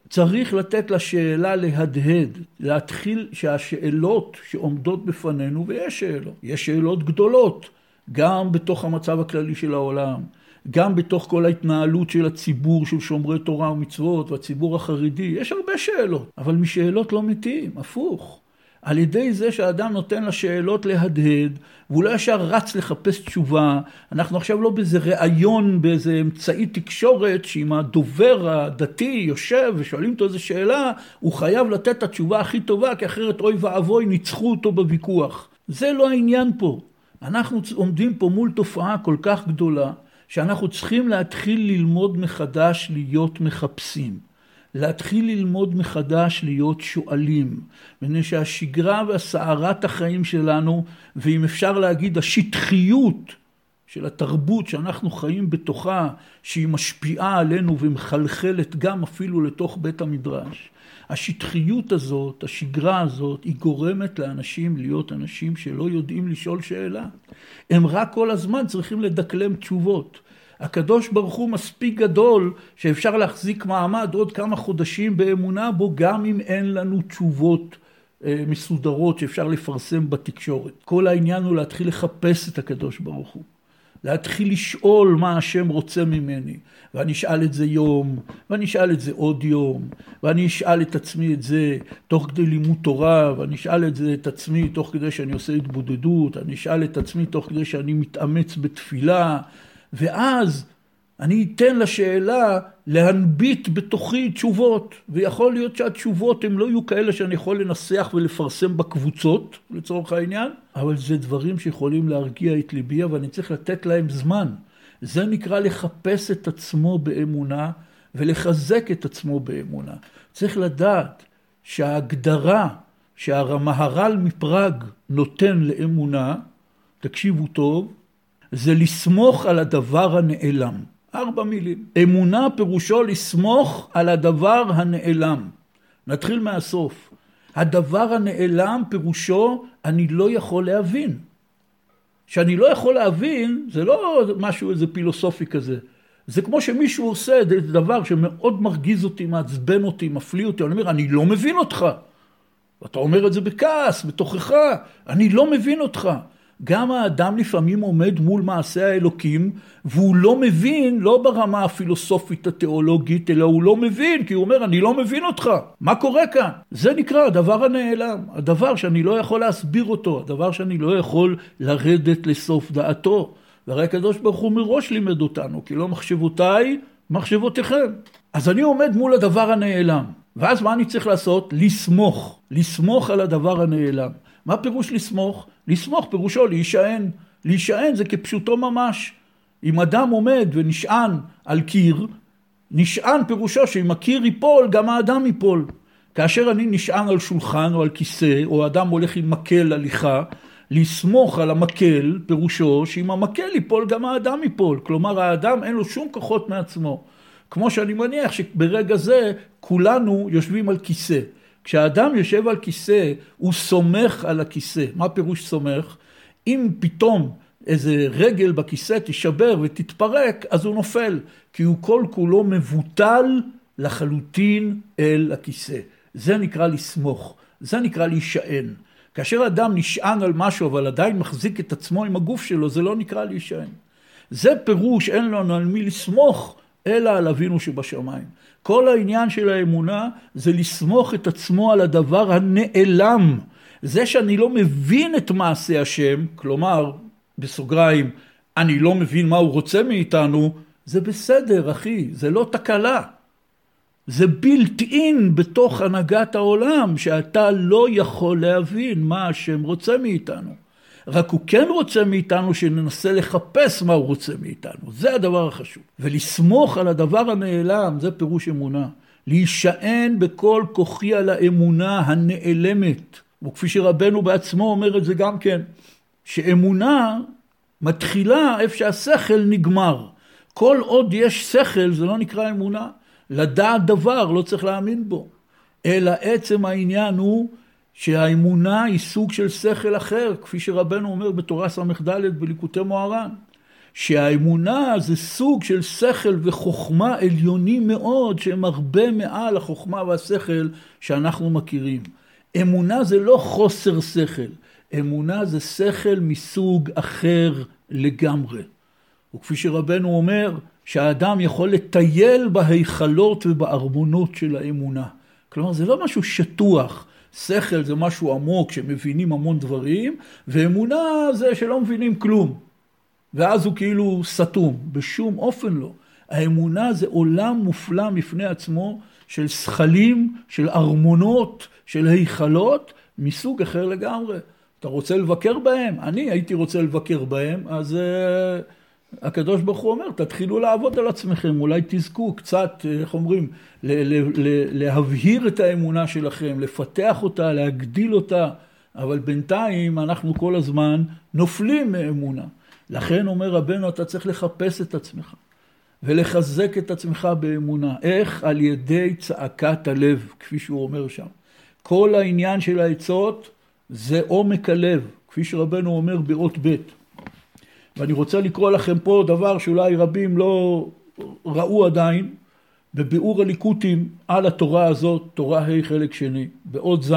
צריך לתת לשאלה להדהד, להתחיל שהשאלות שעומדות בפנינו, ויש שאלות, יש שאלות גדולות, גם בתוך המצב הכללי של העולם, גם בתוך כל ההתנהלות של הציבור של שומרי תורה ומצוות והציבור החרדי, יש הרבה שאלות, אבל משאלות לא מתים, הפוך. על ידי זה שהאדם נותן לשאלות להדהד, והוא לא ישר רץ לחפש תשובה. אנחנו עכשיו לא באיזה ראיון, באיזה אמצעי תקשורת, שאם הדובר הדתי יושב ושואלים אותו איזה שאלה, הוא חייב לתת את התשובה הכי טובה, כי אחרת אוי ואבוי ניצחו אותו בוויכוח. זה לא העניין פה. אנחנו עומדים פה מול תופעה כל כך גדולה, שאנחנו צריכים להתחיל ללמוד מחדש להיות מחפשים. להתחיל ללמוד מחדש להיות שואלים, מפני שהשגרה והסערת החיים שלנו, ואם אפשר להגיד השטחיות של התרבות שאנחנו חיים בתוכה, שהיא משפיעה עלינו ומחלחלת גם אפילו לתוך בית המדרש, השטחיות הזאת, השגרה הזאת, היא גורמת לאנשים להיות אנשים שלא יודעים לשאול שאלה. הם רק כל הזמן צריכים לדקלם תשובות. הקדוש ברוך הוא מספיק גדול שאפשר להחזיק מעמד עוד כמה חודשים באמונה בו גם אם אין לנו תשובות אה, מסודרות שאפשר לפרסם בתקשורת. כל העניין הוא להתחיל לחפש את הקדוש ברוך הוא. להתחיל לשאול מה השם רוצה ממני. ואני אשאל את זה יום, ואני אשאל את זה עוד יום, ואני אשאל את עצמי את זה תוך כדי לימוד תורה, ואני אשאל את זה את עצמי תוך כדי שאני עושה התבודדות, אני אשאל את עצמי תוך כדי שאני מתאמץ בתפילה, ואז אני אתן לשאלה להנביט בתוכי תשובות, ויכול להיות שהתשובות הן לא יהיו כאלה שאני יכול לנסח ולפרסם בקבוצות, לצורך העניין, אבל זה דברים שיכולים להרגיע את ליבי, אבל אני צריך לתת להם זמן. זה נקרא לחפש את עצמו באמונה ולחזק את עצמו באמונה. צריך לדעת שההגדרה שהמהר"ל מפראג נותן לאמונה, תקשיבו טוב, זה לסמוך על הדבר הנעלם. ארבע מילים. אמונה פירושו לסמוך על הדבר הנעלם. נתחיל מהסוף. הדבר הנעלם פירושו אני לא יכול להבין. שאני לא יכול להבין זה לא משהו איזה פילוסופי כזה. זה כמו שמישהו עושה דבר שמאוד מרגיז אותי, מעצבן אותי, מפליא אותי, אני אומר אני לא מבין אותך. ואתה אומר את זה בכעס, בתוכך, אני לא מבין אותך. גם האדם לפעמים עומד מול מעשה האלוקים והוא לא מבין, לא ברמה הפילוסופית התיאולוגית, אלא הוא לא מבין, כי הוא אומר, אני לא מבין אותך, מה קורה כאן? זה נקרא הדבר הנעלם, הדבר שאני לא יכול להסביר אותו, הדבר שאני לא יכול לרדת לסוף דעתו. והרי הקדוש ברוך הוא מראש לימד אותנו, כי לא מחשבותיי, מחשבותיכם. אז אני עומד מול הדבר הנעלם, ואז מה אני צריך לעשות? לסמוך, לסמוך על הדבר הנעלם. מה פירוש לסמוך? לסמוך פירושו להישען. להישען זה כפשוטו ממש. אם אדם עומד ונשען על קיר, נשען פירושו שאם הקיר ייפול, גם האדם ייפול. כאשר אני נשען על שולחן או על כיסא, או אדם הולך עם מקל הליכה, לסמוך על המקל, פירושו שאם המקל ייפול, גם האדם ייפול. כלומר, האדם אין לו שום כוחות מעצמו. כמו שאני מניח שברגע זה כולנו יושבים על כיסא. כשאדם יושב על כיסא, הוא סומך על הכיסא. מה פירוש סומך? אם פתאום איזה רגל בכיסא תישבר ותתפרק, אז הוא נופל, כי הוא כל כולו מבוטל לחלוטין אל הכיסא. זה נקרא לסמוך, זה נקרא להישען. כאשר אדם נשען על משהו אבל עדיין מחזיק את עצמו עם הגוף שלו, זה לא נקרא להישען. זה פירוש אין לנו על מי לסמוך, אלא על אבינו שבשמיים. כל העניין של האמונה זה לסמוך את עצמו על הדבר הנעלם. זה שאני לא מבין את מעשה השם, כלומר, בסוגריים, אני לא מבין מה הוא רוצה מאיתנו, זה בסדר, אחי, זה לא תקלה. זה בילט אין בתוך הנהגת העולם, שאתה לא יכול להבין מה השם רוצה מאיתנו. רק הוא כן רוצה מאיתנו שננסה לחפש מה הוא רוצה מאיתנו. זה הדבר החשוב. ולסמוך על הדבר הנעלם, זה פירוש אמונה. להישען בכל כוחי על האמונה הנעלמת. וכפי שרבנו בעצמו אומר את זה גם כן, שאמונה מתחילה איפה שהשכל נגמר. כל עוד יש שכל זה לא נקרא אמונה. לדעת דבר לא צריך להאמין בו. אלא עצם העניין הוא שהאמונה היא סוג של שכל אחר, כפי שרבנו אומר בתורה ס"ד בליקוטי מוהר"ן. שהאמונה זה סוג של שכל וחוכמה עליונים מאוד, שהם הרבה מעל החוכמה והשכל שאנחנו מכירים. אמונה זה לא חוסר שכל, אמונה זה שכל מסוג אחר לגמרי. וכפי שרבנו אומר, שהאדם יכול לטייל בהיכלות ובארמונות של האמונה. כלומר, זה לא משהו שטוח. שכל זה משהו עמוק שמבינים המון דברים, ואמונה זה שלא מבינים כלום. ואז הוא כאילו סתום. בשום אופן לא. האמונה זה עולם מופלא מפני עצמו של שכלים, של ארמונות, של היכלות, מסוג אחר לגמרי. אתה רוצה לבקר בהם? אני הייתי רוצה לבקר בהם, אז... Uh, הקדוש ברוך הוא אומר, תתחילו לעבוד על עצמכם, אולי תזכו קצת, איך אומרים, להבהיר את האמונה שלכם, לפתח אותה, להגדיל אותה, אבל בינתיים אנחנו כל הזמן נופלים מאמונה. לכן אומר רבנו, אתה צריך לחפש את עצמך ולחזק את עצמך באמונה. איך? על ידי צעקת הלב, כפי שהוא אומר שם. כל העניין של העצות זה עומק הלב, כפי שרבנו אומר באות ב'. ואני רוצה לקרוא לכם פה דבר שאולי רבים לא ראו עדיין, בביאור הליקוטים על התורה הזאת, תורה ה' חלק שני, בעוד ז',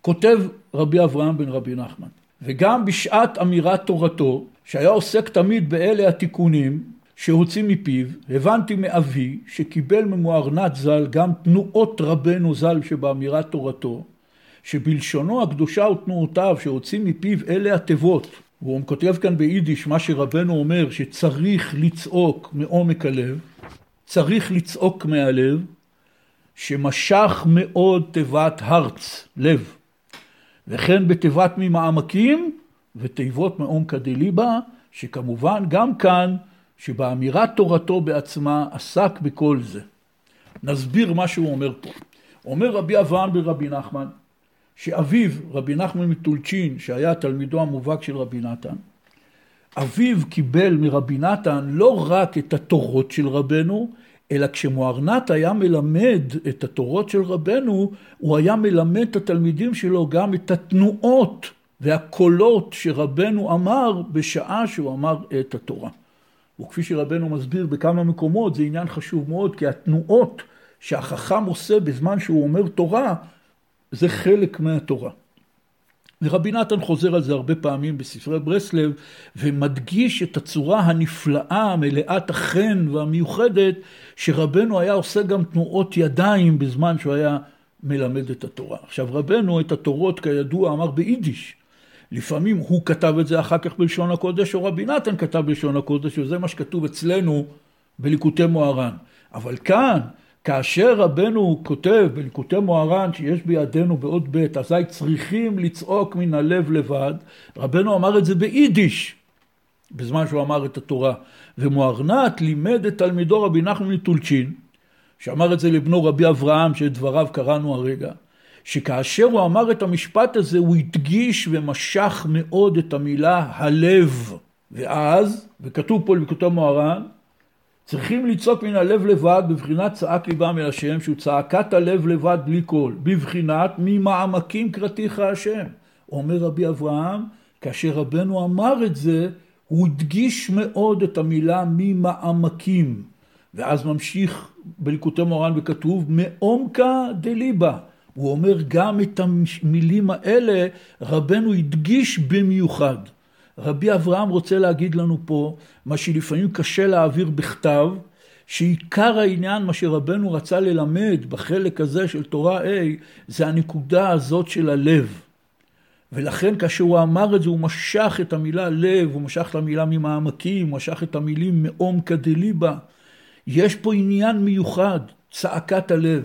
כותב רבי אברהם בן רבי נחמן. וגם בשעת אמירת תורתו, שהיה עוסק תמיד באלה התיקונים שהוציא מפיו, הבנתי מאבי שקיבל ממוארנת ז"ל גם תנועות רבנו ז"ל שבאמירת תורתו, שבלשונו הקדושה ותנועותיו שהוציא מפיו אלה התיבות והוא כותב כאן ביידיש מה שרבנו אומר שצריך לצעוק מעומק הלב, צריך לצעוק מהלב, שמשך מאוד תיבת הרץ, לב, וכן בתיבת ממעמקים ותיבות מעומקא דליבה, שכמובן גם כאן, שבאמירת תורתו בעצמה עסק בכל זה. נסביר מה שהוא אומר פה. אומר רבי אברהם ברבי נחמן, שאביו, רבי נחמן מטולצ'ין, שהיה תלמידו המובהק של רבי נתן, אביו קיבל מרבי נתן לא רק את התורות של רבנו, אלא כשמוארנת היה מלמד את התורות של רבנו, הוא היה מלמד את התלמידים שלו גם את התנועות והקולות שרבנו אמר בשעה שהוא אמר את התורה. וכפי שרבנו מסביר בכמה מקומות, זה עניין חשוב מאוד, כי התנועות שהחכם עושה בזמן שהוא אומר תורה, זה חלק מהתורה. ורבי נתן חוזר על זה הרבה פעמים בספרי ברסלב, ומדגיש את הצורה הנפלאה, מלאת החן והמיוחדת, שרבנו היה עושה גם תנועות ידיים בזמן שהוא היה מלמד את התורה. עכשיו רבנו את התורות כידוע אמר ביידיש. לפעמים הוא כתב את זה אחר כך בלשון הקודש, או רבי נתן כתב בלשון הקודש, וזה מה שכתוב אצלנו בליקוטי מוהר"ן. אבל כאן, כאשר רבנו כותב בליקוטי מוהר"ן שיש בידינו בעוד ב', אזי צריכים לצעוק מן הלב לבד, רבנו אמר את זה ביידיש, בזמן שהוא אמר את התורה. ומוהרנת לימד את תלמידו רבי נחמן מטולצ'ין, שאמר את זה לבנו רבי אברהם, שאת דבריו קראנו הרגע, שכאשר הוא אמר את המשפט הזה, הוא הדגיש ומשך מאוד את המילה הלב. ואז, וכתוב פה בליקוטי מוהר"ן, צריכים לצעוק מן הלב לבד בבחינת צעק ליבם אל השם שהוא צעקת הלב לבד בלי קול. בבחינת ממעמקים קראתיך השם? אומר רבי אברהם כאשר רבנו אמר את זה הוא הדגיש מאוד את המילה ממעמקים ואז ממשיך בליקוטי מורן וכתוב מעומקה דליבה. הוא אומר גם את המילים האלה רבנו הדגיש במיוחד רבי אברהם רוצה להגיד לנו פה, מה שלפעמים קשה להעביר בכתב, שעיקר העניין, מה שרבנו רצה ללמד בחלק הזה של תורה A, זה הנקודה הזאת של הלב. ולכן כאשר הוא אמר את זה, הוא משך את המילה לב, הוא משך את המילה ממעמקים, הוא משך את המילים מעומקא דליבה. יש פה עניין מיוחד, צעקת הלב.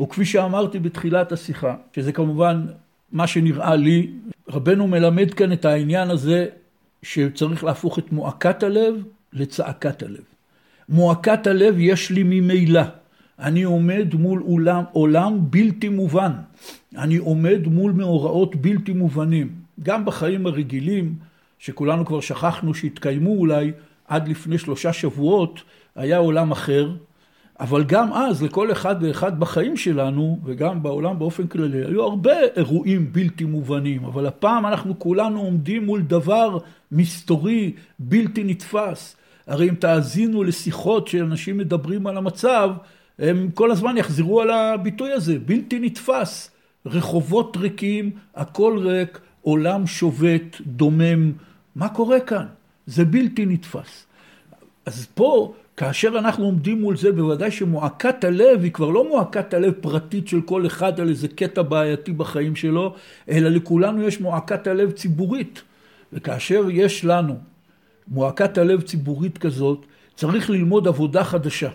וכפי שאמרתי בתחילת השיחה, שזה כמובן מה שנראה לי, רבנו מלמד כאן את העניין הזה שצריך להפוך את מועקת הלב לצעקת הלב. מועקת הלב יש לי ממילא. אני עומד מול עולם, עולם בלתי מובן. אני עומד מול מאורעות בלתי מובנים. גם בחיים הרגילים, שכולנו כבר שכחנו שהתקיימו אולי עד לפני שלושה שבועות, היה עולם אחר, אבל גם אז לכל אחד ואחד בחיים שלנו וגם בעולם באופן כללי היו הרבה אירועים בלתי מובנים אבל הפעם אנחנו כולנו עומדים מול דבר מסתורי בלתי נתפס. הרי אם תאזינו לשיחות שאנשים מדברים על המצב הם כל הזמן יחזרו על הביטוי הזה בלתי נתפס. רחובות ריקים הכל ריק עולם שובת דומם. מה קורה כאן? זה בלתי נתפס. אז פה כאשר אנחנו עומדים מול זה, בוודאי שמועקת הלב היא כבר לא מועקת הלב פרטית של כל אחד על איזה קטע בעייתי בחיים שלו, אלא לכולנו יש מועקת הלב ציבורית. וכאשר יש לנו מועקת הלב ציבורית כזאת, צריך ללמוד עבודה חדשה.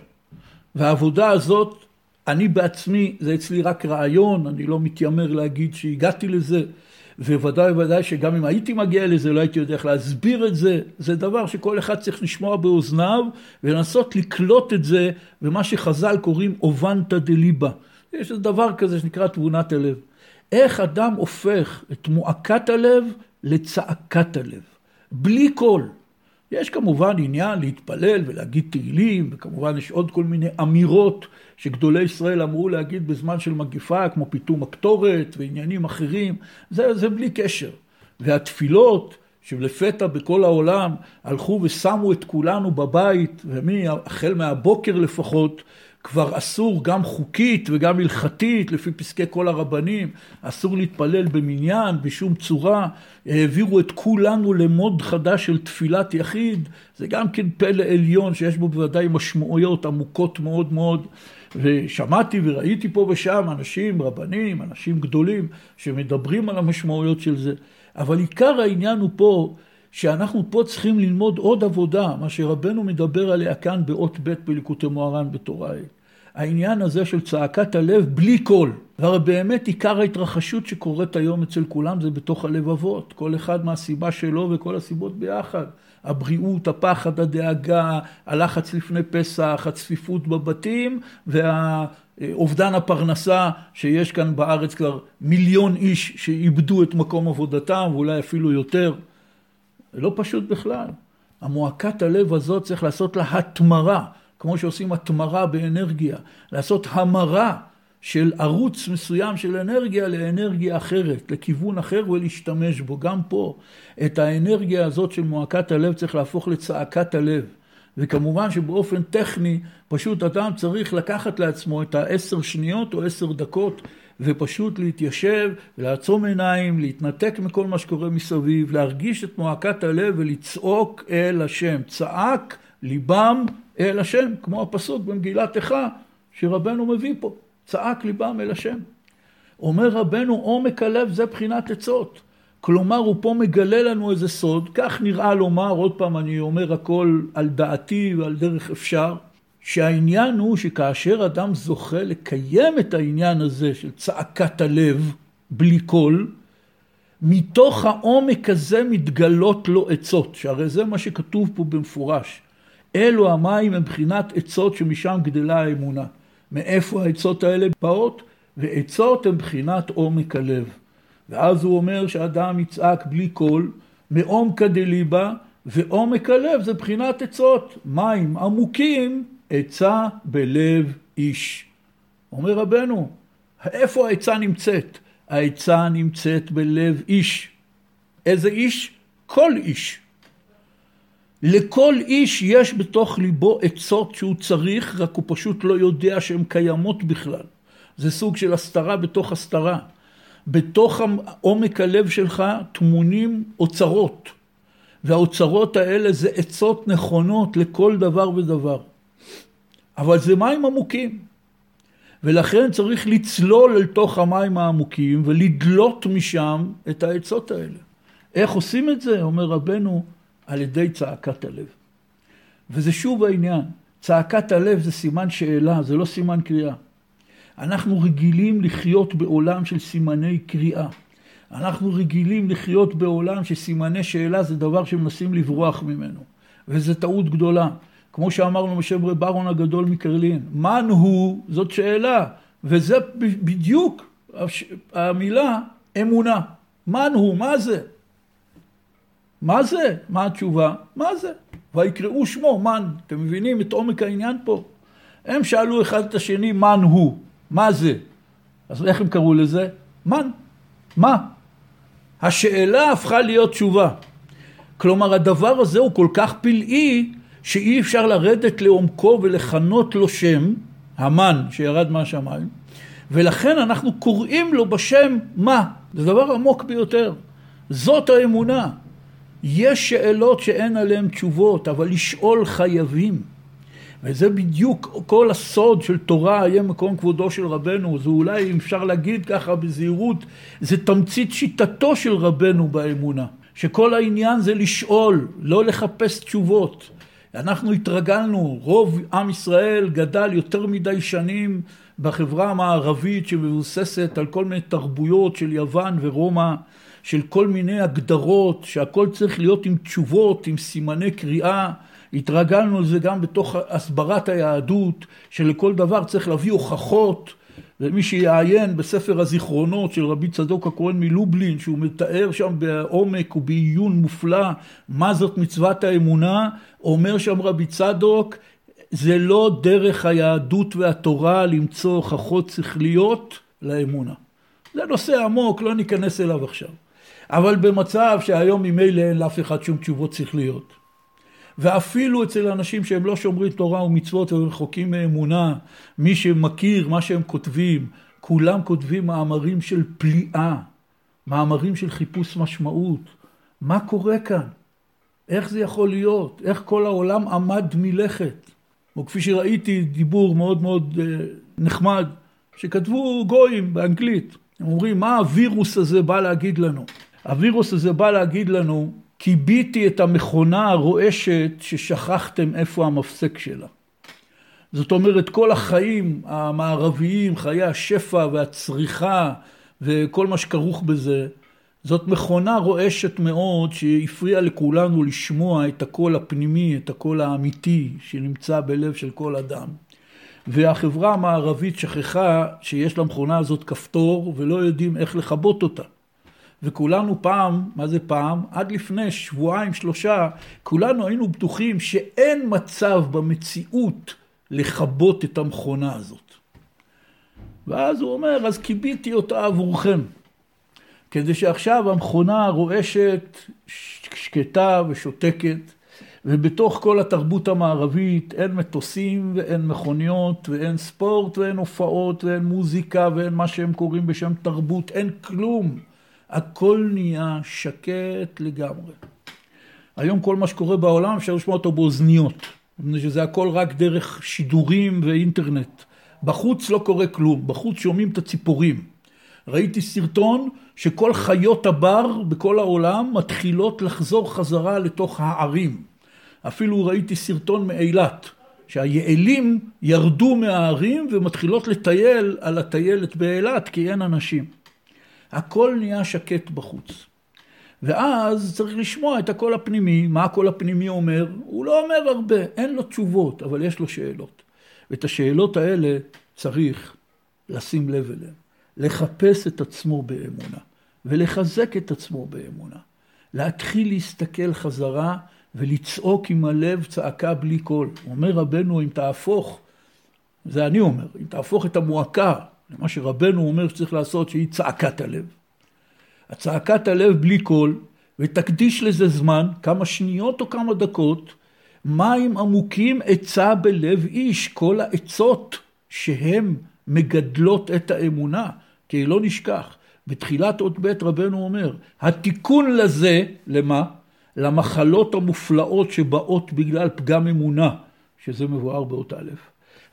והעבודה הזאת, אני בעצמי, זה אצלי רק רעיון, אני לא מתיימר להגיד שהגעתי לזה, וודאי וודאי שגם אם הייתי מגיע לזה לא הייתי יודע איך להסביר את זה, זה דבר שכל אחד צריך לשמוע באוזניו ולנסות לקלוט את זה במה שחז"ל קוראים אובנתא דליבה. יש דבר כזה שנקרא תבונת הלב. איך אדם הופך את מועקת הלב לצעקת הלב, בלי קול. יש כמובן עניין להתפלל ולהגיד תהילים, וכמובן יש עוד כל מיני אמירות שגדולי ישראל אמרו להגיד בזמן של מגיפה, כמו פיתום הקטורת ועניינים אחרים, זה, זה בלי קשר. והתפילות, שלפתע בכל העולם הלכו ושמו את כולנו בבית, והחל מהבוקר לפחות, כבר אסור גם חוקית וגם הלכתית, לפי פסקי כל הרבנים, אסור להתפלל במניין בשום צורה. העבירו את כולנו למוד חדש של תפילת יחיד, זה גם כן פלא עליון שיש בו בוודאי משמעויות עמוקות מאוד מאוד. ושמעתי וראיתי פה ושם אנשים, רבנים, אנשים גדולים, שמדברים על המשמעויות של זה. אבל עיקר העניין הוא פה, שאנחנו פה צריכים ללמוד עוד עבודה, מה שרבנו מדבר עליה כאן באות ב' בליקוטי מוהר"ן בתורה. העניין הזה של צעקת הלב בלי קול. והרי באמת עיקר ההתרחשות שקורית היום אצל כולם זה בתוך הלבבות. כל אחד מהסיבה שלו וכל הסיבות ביחד. הבריאות, הפחד, הדאגה, הלחץ לפני פסח, הצפיפות בבתים והאובדן הפרנסה שיש כאן בארץ כבר מיליון איש שאיבדו את מקום עבודתם ואולי אפילו יותר. לא פשוט בכלל. המועקת הלב הזאת צריך לעשות לה התמרה, כמו שעושים התמרה באנרגיה, לעשות המרה של ערוץ מסוים של אנרגיה לאנרגיה אחרת, לכיוון אחר ולהשתמש בו. גם פה את האנרגיה הזאת של מועקת הלב צריך להפוך לצעקת הלב. וכמובן שבאופן טכני פשוט אדם צריך לקחת לעצמו את העשר שניות או עשר דקות ופשוט להתיישב, לעצום עיניים, להתנתק מכל מה שקורה מסביב, להרגיש את מועקת הלב ולצעוק אל השם. צעק ליבם אל השם, כמו הפסוק במגילת איכה שרבנו מביא פה. צעק ליבם אל השם. אומר רבנו, עומק הלב זה בחינת עצות. כלומר, הוא פה מגלה לנו איזה סוד, כך נראה לומר, עוד פעם אני אומר הכל על דעתי ועל דרך אפשר, שהעניין הוא שכאשר אדם זוכה לקיים את העניין הזה של צעקת הלב בלי קול, מתוך העומק הזה מתגלות לו עצות, שהרי זה מה שכתוב פה במפורש. אלו המים הם בחינת עצות שמשם גדלה האמונה. מאיפה העצות האלה באות? ועצות הם בחינת עומק הלב. ואז הוא אומר שאדם יצעק בלי קול, מעומקא דליבה, ועומק הלב זה בחינת עצות. מים עמוקים, עצה בלב איש. אומר רבנו, איפה העצה נמצאת? העצה נמצאת בלב איש. איזה איש? כל איש. לכל איש יש בתוך ליבו עצות שהוא צריך, רק הוא פשוט לא יודע שהן קיימות בכלל. זה סוג של הסתרה בתוך הסתרה. בתוך עומק הלב שלך טמונים אוצרות, והאוצרות האלה זה עצות נכונות לכל דבר ודבר. אבל זה מים עמוקים, ולכן צריך לצלול אל תוך המים העמוקים ולדלות משם את העצות האלה. איך עושים את זה? אומר רבנו, על ידי צעקת הלב. וזה שוב העניין, צעקת הלב זה סימן שאלה, זה לא סימן קריאה. אנחנו רגילים לחיות בעולם של סימני קריאה. אנחנו רגילים לחיות בעולם שסימני שאלה זה דבר שמנסים לברוח ממנו. וזו טעות גדולה. כמו שאמרנו בשם ברון הגדול מקרלין, מן הוא זאת שאלה, וזה בדיוק המילה אמונה. מן הוא, מה זה? מה זה? מה התשובה? מה זה? ויקראו שמו, מן. אתם מבינים את עומק העניין פה? הם שאלו אחד את השני, מן הוא? מה זה? אז איך הם קראו לזה? מן. מה? השאלה הפכה להיות תשובה. כלומר, הדבר הזה הוא כל כך פלאי, שאי אפשר לרדת לעומקו ולכנות לו שם, המן שירד מהשמיים, ולכן אנחנו קוראים לו בשם מה. זה דבר עמוק ביותר. זאת האמונה. יש שאלות שאין עליהן תשובות, אבל לשאול חייבים. וזה בדיוק כל הסוד של תורה, יהיה מקום כבודו של רבנו. זה אולי, אם אפשר להגיד ככה בזהירות, זה תמצית שיטתו של רבנו באמונה. שכל העניין זה לשאול, לא לחפש תשובות. אנחנו התרגלנו, רוב עם ישראל גדל יותר מדי שנים בחברה המערבית שמבוססת על כל מיני תרבויות של יוון ורומא, של כל מיני הגדרות, שהכל צריך להיות עם תשובות, עם סימני קריאה. התרגלנו לזה גם בתוך הסברת היהדות, שלכל דבר צריך להביא הוכחות. ומי שיעיין בספר הזיכרונות של רבי צדוק הכהן מלובלין, שהוא מתאר שם בעומק ובעיון מופלא מה זאת מצוות האמונה, אומר שם רבי צדוק, זה לא דרך היהדות והתורה למצוא הוכחות שכליות לאמונה. זה נושא עמוק, לא ניכנס אליו עכשיו. אבל במצב שהיום ממילא אין לאף אחד שום תשובות שכליות. ואפילו אצל אנשים שהם לא שומרים תורה ומצוות ורחוקים מאמונה, מי שמכיר מה שהם כותבים, כולם כותבים מאמרים של פליאה, מאמרים של חיפוש משמעות. מה קורה כאן? איך זה יכול להיות? איך כל העולם עמד מלכת? או כפי שראיתי דיבור מאוד מאוד אה, נחמד, שכתבו גויים באנגלית. הם אומרים, מה הווירוס הזה בא להגיד לנו? הווירוס הזה בא להגיד לנו, כיביתי את המכונה הרועשת ששכחתם איפה המפסק שלה. זאת אומרת, כל החיים המערביים, חיי השפע והצריכה וכל מה שכרוך בזה, זאת מכונה רועשת מאוד שהפריעה לכולנו לשמוע את הקול הפנימי, את הקול האמיתי שנמצא בלב של כל אדם. והחברה המערבית שכחה שיש למכונה הזאת כפתור ולא יודעים איך לכבות אותה. וכולנו פעם, מה זה פעם? עד לפני שבועיים, שלושה, כולנו היינו בטוחים שאין מצב במציאות לכבות את המכונה הזאת. ואז הוא אומר, אז כיביתי אותה עבורכם. כדי שעכשיו המכונה רועשת, שקטה ושותקת, ובתוך כל התרבות המערבית אין מטוסים ואין מכוניות ואין ספורט ואין הופעות ואין מוזיקה ואין מה שהם קוראים בשם תרבות, אין כלום. הכל נהיה שקט לגמרי. היום כל מה שקורה בעולם אפשר לשמוע אותו באוזניות, שזה הכל רק דרך שידורים ואינטרנט. בחוץ לא קורה כלום, בחוץ שומעים את הציפורים. ראיתי סרטון שכל חיות הבר בכל העולם מתחילות לחזור חזרה לתוך הערים. אפילו ראיתי סרטון מאילת, שהיעלים ירדו מהערים ומתחילות לטייל על הטיילת באילת כי אין אנשים. הכל נהיה שקט בחוץ. ואז צריך לשמוע את הקול הפנימי, מה הקול הפנימי אומר? הוא לא אומר הרבה, אין לו תשובות, אבל יש לו שאלות. ואת השאלות האלה צריך לשים לב אליהן, לחפש את עצמו באמונה, ולחזק את עצמו באמונה. להתחיל להסתכל חזרה ולצעוק עם הלב צעקה בלי קול. אומר רבנו, אם תהפוך, זה אני אומר, אם תהפוך את המועקה למה שרבנו אומר שצריך לעשות, שהיא צעקת הלב. הצעקת הלב בלי קול, ותקדיש לזה זמן, כמה שניות או כמה דקות, מים עמוקים עצה בלב איש, כל העצות שהן מגדלות את האמונה, כי לא נשכח. בתחילת אות ב' רבנו אומר, התיקון לזה, למה? למחלות המופלאות שבאות בגלל פגם אמונה, שזה מבואר באות א'.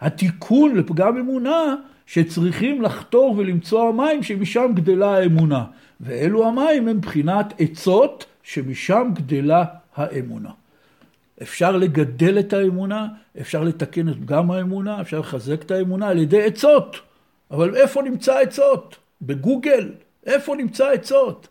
התיקון לפגם אמונה שצריכים לחתור ולמצוא המים שמשם גדלה האמונה. ואלו המים הם בחינת עצות שמשם גדלה האמונה. אפשר לגדל את האמונה, אפשר לתקן את פגם האמונה, אפשר לחזק את האמונה על ידי עצות. אבל איפה נמצא עצות? בגוגל, איפה נמצא עצות?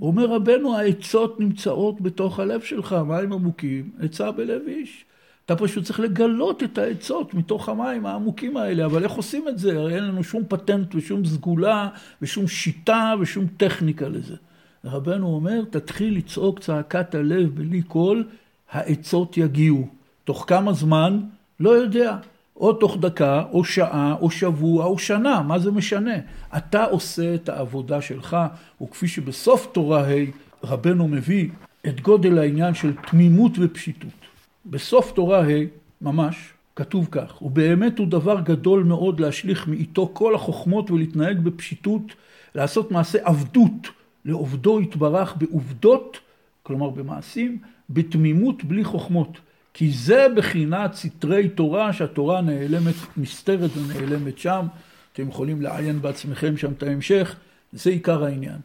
אומר רבנו, העצות נמצאות בתוך הלב שלך, מים עמוקים, עצה בלב איש. אתה פשוט צריך לגלות את העצות מתוך המים העמוקים האלה, אבל איך עושים את זה? הרי אין לנו שום פטנט ושום סגולה ושום שיטה ושום טכניקה לזה. רבנו אומר, תתחיל לצעוק צעקת הלב בלי קול, העצות יגיעו. תוך כמה זמן? לא יודע. או תוך דקה, או שעה, או שבוע, או שנה, מה זה משנה? אתה עושה את העבודה שלך, וכפי שבסוף תורה ה' רבנו מביא את גודל העניין של תמימות ופשיטות. בסוף תורה ה', ממש, כתוב כך, ובאמת הוא דבר גדול מאוד להשליך מאיתו כל החוכמות ולהתנהג בפשיטות, לעשות מעשה עבדות לעובדו יתברך בעובדות, כלומר במעשים, בתמימות בלי חוכמות. כי זה בחינת סתרי תורה, שהתורה נעלמת, נסתרת ונעלמת שם. אתם יכולים לעיין בעצמכם שם את ההמשך, זה עיקר העניין.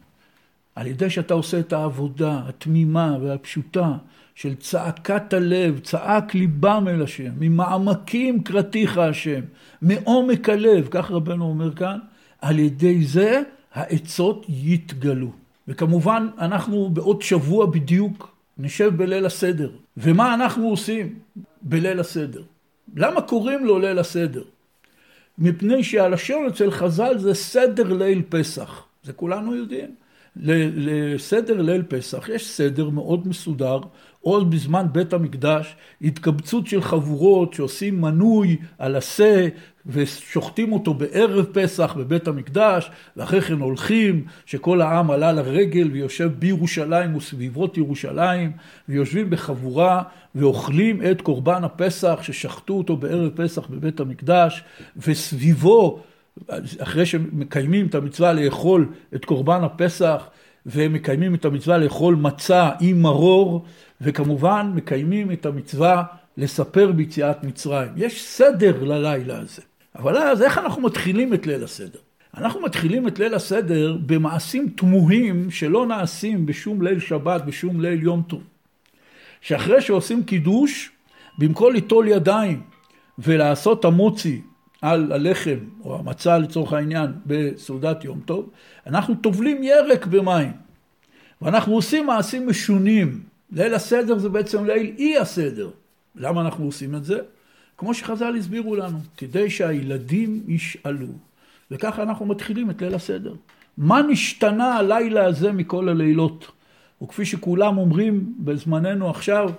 על ידי שאתה עושה את העבודה התמימה והפשוטה של צעקת הלב, צעק ליבם אל השם, ממעמקים קראתיך השם, מעומק הלב, כך רבנו אומר כאן, על ידי זה העצות יתגלו. וכמובן, אנחנו בעוד שבוע בדיוק נשב בליל הסדר. ומה אנחנו עושים בליל הסדר? למה קוראים לו ליל הסדר? מפני שהלשון אצל חז"ל זה סדר ליל פסח. זה כולנו יודעים. לסדר ליל פסח יש סדר מאוד מסודר, עוד בזמן בית המקדש, התקבצות של חבורות שעושים מנוי על השה ושוחטים אותו בערב פסח בבית המקדש, ואחרי כן הולכים, שכל העם עלה לרגל ויושב בירושלים וסביבות ירושלים, ויושבים בחבורה ואוכלים את קורבן הפסח ששחטו אותו בערב פסח בבית המקדש, וסביבו אחרי שמקיימים את המצווה לאכול את קורבן הפסח, ומקיימים את המצווה לאכול מצה עם מרור, וכמובן מקיימים את המצווה לספר ביציאת מצרים. יש סדר ללילה הזה. אבל אז איך אנחנו מתחילים את ליל הסדר? אנחנו מתחילים את ליל הסדר במעשים תמוהים שלא נעשים בשום ליל שבת, בשום ליל יום טוב. שאחרי שעושים קידוש, במקום ליטול ידיים ולעשות המוצי על הלחם או המצה לצורך העניין בסעודת יום טוב, אנחנו טובלים ירק במים. ואנחנו עושים מעשים משונים. ליל הסדר זה בעצם ליל אי הסדר. למה אנחנו עושים את זה? כמו שחז"ל הסבירו לנו, כדי שהילדים ישאלו. וככה אנחנו מתחילים את ליל הסדר. מה נשתנה הלילה הזה מכל הלילות? וכפי שכולם אומרים בזמננו עכשיו,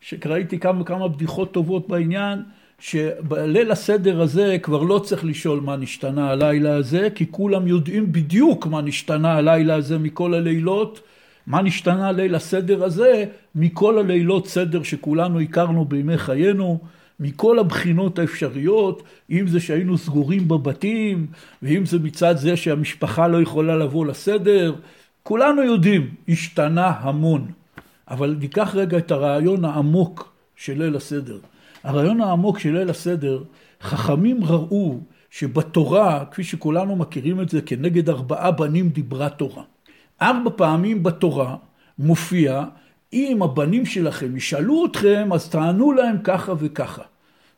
שראיתי כמה וכמה בדיחות טובות בעניין, שבליל הסדר הזה כבר לא צריך לשאול מה נשתנה הלילה הזה, כי כולם יודעים בדיוק מה נשתנה הלילה הזה מכל הלילות, מה נשתנה ליל הסדר הזה מכל הלילות סדר שכולנו הכרנו בימי חיינו, מכל הבחינות האפשריות, אם זה שהיינו סגורים בבתים, ואם זה מצד זה שהמשפחה לא יכולה לבוא לסדר, כולנו יודעים, השתנה המון. אבל ניקח רגע את הרעיון העמוק של ליל הסדר. הרעיון העמוק של ליל הסדר, חכמים ראו שבתורה, כפי שכולנו מכירים את זה, כנגד ארבעה בנים דיברה תורה. ארבע פעמים בתורה מופיע, אם הבנים שלכם ישאלו אתכם, אז תענו להם ככה וככה.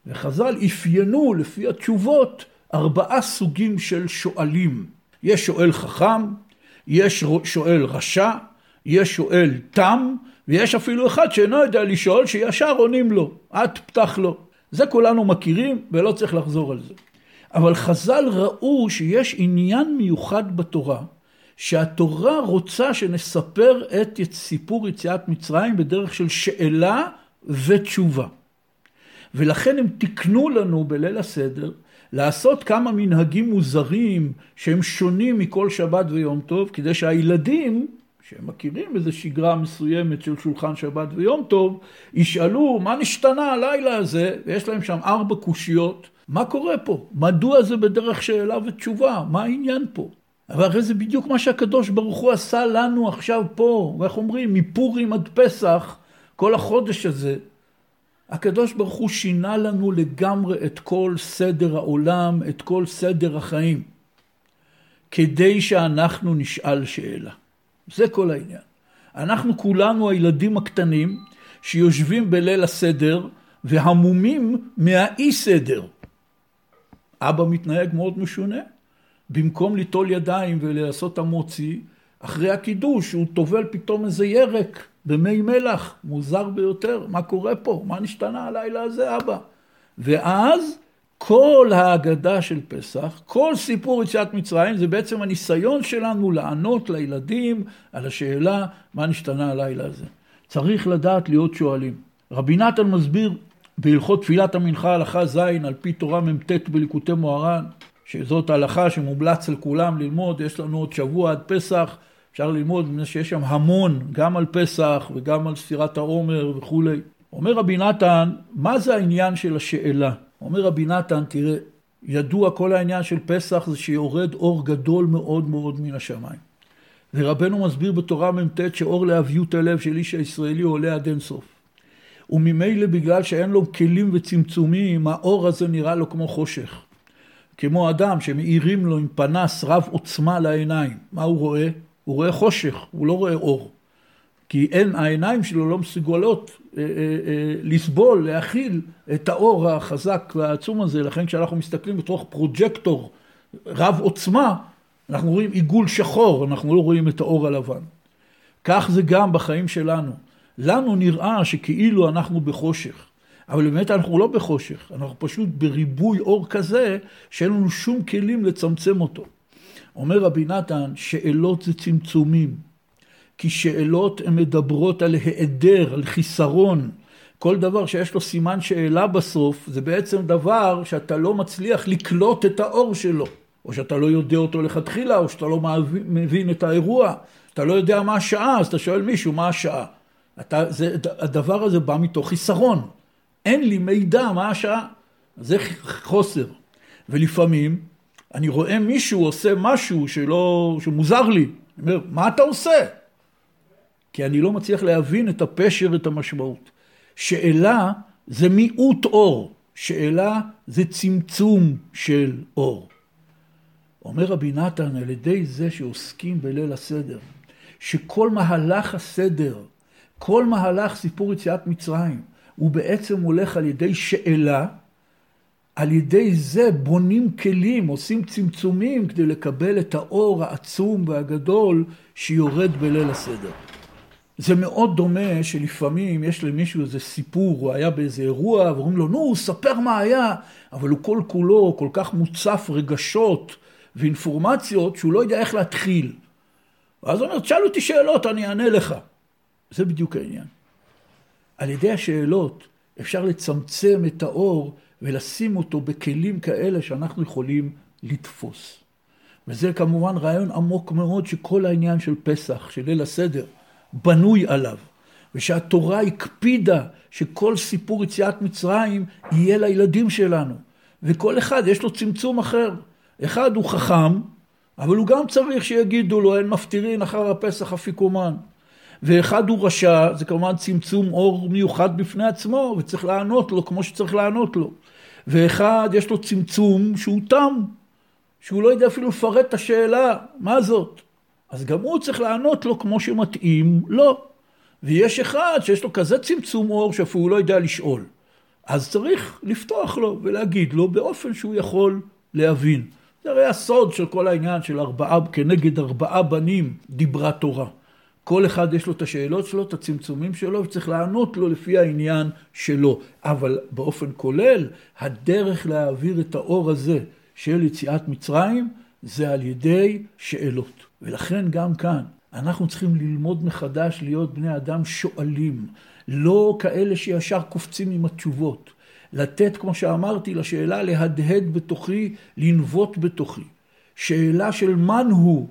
וחז"ל אפיינו לפי התשובות ארבעה סוגים של שואלים. יש שואל חכם, יש שואל רשע, יש שואל תם, ויש אפילו אחד שאינו יודע לשאול, שישר עונים לו, את פתח לו. זה כולנו מכירים ולא צריך לחזור על זה. אבל חז"ל ראו שיש עניין מיוחד בתורה, שהתורה רוצה שנספר את סיפור יציאת מצרים בדרך של שאלה ותשובה. ולכן הם תיקנו לנו בליל הסדר לעשות כמה מנהגים מוזרים שהם שונים מכל שבת ויום טוב, כדי שהילדים, שהם מכירים איזו שגרה מסוימת של שולחן שבת ויום טוב, ישאלו מה נשתנה הלילה הזה, ויש להם שם ארבע קושיות, מה קורה פה? מדוע זה בדרך שאלה ותשובה? מה העניין פה? אבל הרי זה בדיוק מה שהקדוש ברוך הוא עשה לנו עכשיו פה, ואיך אומרים, מפורים עד פסח, כל החודש הזה, הקדוש ברוך הוא שינה לנו לגמרי את כל סדר העולם, את כל סדר החיים, כדי שאנחנו נשאל שאלה. זה כל העניין. אנחנו כולנו הילדים הקטנים שיושבים בליל הסדר והמומים מהאי סדר. אבא מתנהג מאוד משונה. במקום ליטול ידיים ולעשות המוצי, אחרי הקידוש הוא טובל פתאום איזה ירק במי מלח, מוזר ביותר, מה קורה פה? מה נשתנה הלילה הזה, אבא? ואז כל ההגדה של פסח, כל סיפור יציאת מצרים, זה בעצם הניסיון שלנו לענות לילדים על השאלה מה נשתנה הלילה הזה. צריך לדעת להיות שואלים. רבי נתן מסביר בהלכות תפילת המנחה הלכה ז' על פי תורה מ"ט בליקוטי מוהר"ן, שזאת הלכה שמומלץ על כולם ללמוד, יש לנו עוד שבוע עד פסח, אפשר ללמוד מפני שיש שם המון, גם על פסח וגם על ספירת העומר וכולי. אומר רבי נתן, מה זה העניין של השאלה? אומר רבי נתן, תראה, ידוע כל העניין של פסח זה שיורד אור גדול מאוד מאוד מן השמיים. ורבנו מסביר בתורה מ"ט שאור להביות הלב של איש הישראלי עולה עד אינסוף. וממילא בגלל שאין לו כלים וצמצומים, האור הזה נראה לו כמו חושך. כמו אדם שמאירים לו עם פנס רב עוצמה לעיניים. מה הוא רואה? הוא רואה חושך, הוא לא רואה אור. כי אין, העיניים שלו לא מסוגלות לסבול, להכיל את האור החזק והעצום הזה. לכן כשאנחנו מסתכלים בתוך פרוג'קטור רב עוצמה, אנחנו רואים עיגול שחור, אנחנו לא רואים את האור הלבן. כך זה גם בחיים שלנו. לנו נראה שכאילו אנחנו בחושך. אבל באמת אנחנו לא בחושך, אנחנו פשוט בריבוי אור כזה שאין לנו שום כלים לצמצם אותו. אומר רבי נתן, שאלות זה צמצומים, כי שאלות הן מדברות על היעדר, על חיסרון. כל דבר שיש לו סימן שאלה בסוף, זה בעצם דבר שאתה לא מצליח לקלוט את האור שלו. או שאתה לא יודע אותו לכתחילה, או שאתה לא מבין את האירוע. אתה לא יודע מה השעה, אז אתה שואל מישהו מה השעה. אתה, זה, הדבר הזה בא מתוך חיסרון. אין לי מידע מה השעה. זה חוסר. ולפעמים אני רואה מישהו עושה משהו שלא, שמוזר לי. אני אומר, מה אתה עושה? כי אני לא מצליח להבין את הפשר, את המשמעות. שאלה זה מיעוט אור. שאלה זה צמצום של אור. אומר רבי נתן, על ידי זה שעוסקים בליל הסדר, שכל מהלך הסדר, כל מהלך סיפור יציאת מצרים, הוא בעצם הולך על ידי שאלה, על ידי זה בונים כלים, עושים צמצומים כדי לקבל את האור העצום והגדול שיורד בליל הסדר. זה מאוד דומה שלפעמים יש למישהו איזה סיפור, הוא היה באיזה אירוע, ואומרים לו, נו, ספר מה היה, אבל הוא כל כולו כל כך מוצף רגשות ואינפורמציות, שהוא לא יודע איך להתחיל. ואז הוא אומר, תשאל אותי שאלות, אני אענה לך. זה בדיוק העניין. על ידי השאלות אפשר לצמצם את האור ולשים אותו בכלים כאלה שאנחנו יכולים לתפוס. וזה כמובן רעיון עמוק מאוד שכל העניין של פסח, של ליל הסדר, בנוי עליו. ושהתורה הקפידה שכל סיפור יציאת מצרים יהיה לילדים שלנו. וכל אחד יש לו צמצום אחר. אחד הוא חכם, אבל הוא גם צריך שיגידו לו אין מפטירין אחר הפסח אפיקומן. ואחד הוא רשע, זה כמובן צמצום אור מיוחד בפני עצמו, וצריך לענות לו כמו שצריך לענות לו. ואחד יש לו צמצום שהוא תם, שהוא לא יודע אפילו לפרט את השאלה, מה זאת? אז גם הוא צריך לענות לו כמו שמתאים לו. לא. ויש אחד שיש לו כזה צמצום אור שאפילו לא יודע לשאול. אז צריך לפתוח לו ולהגיד לו באופן שהוא יכול להבין. זה הרי הסוד של כל העניין של ארבעה, כנגד ארבעה בנים דיברה תורה. כל אחד יש לו את השאלות שלו, את הצמצומים שלו, וצריך לענות לו לפי העניין שלו. אבל באופן כולל, הדרך להעביר את האור הזה של יציאת מצרים, זה על ידי שאלות. ולכן גם כאן, אנחנו צריכים ללמוד מחדש להיות בני אדם שואלים, לא כאלה שישר קופצים עם התשובות. לתת, כמו שאמרתי, לשאלה להדהד בתוכי, לנבוט בתוכי. שאלה של מן הוא.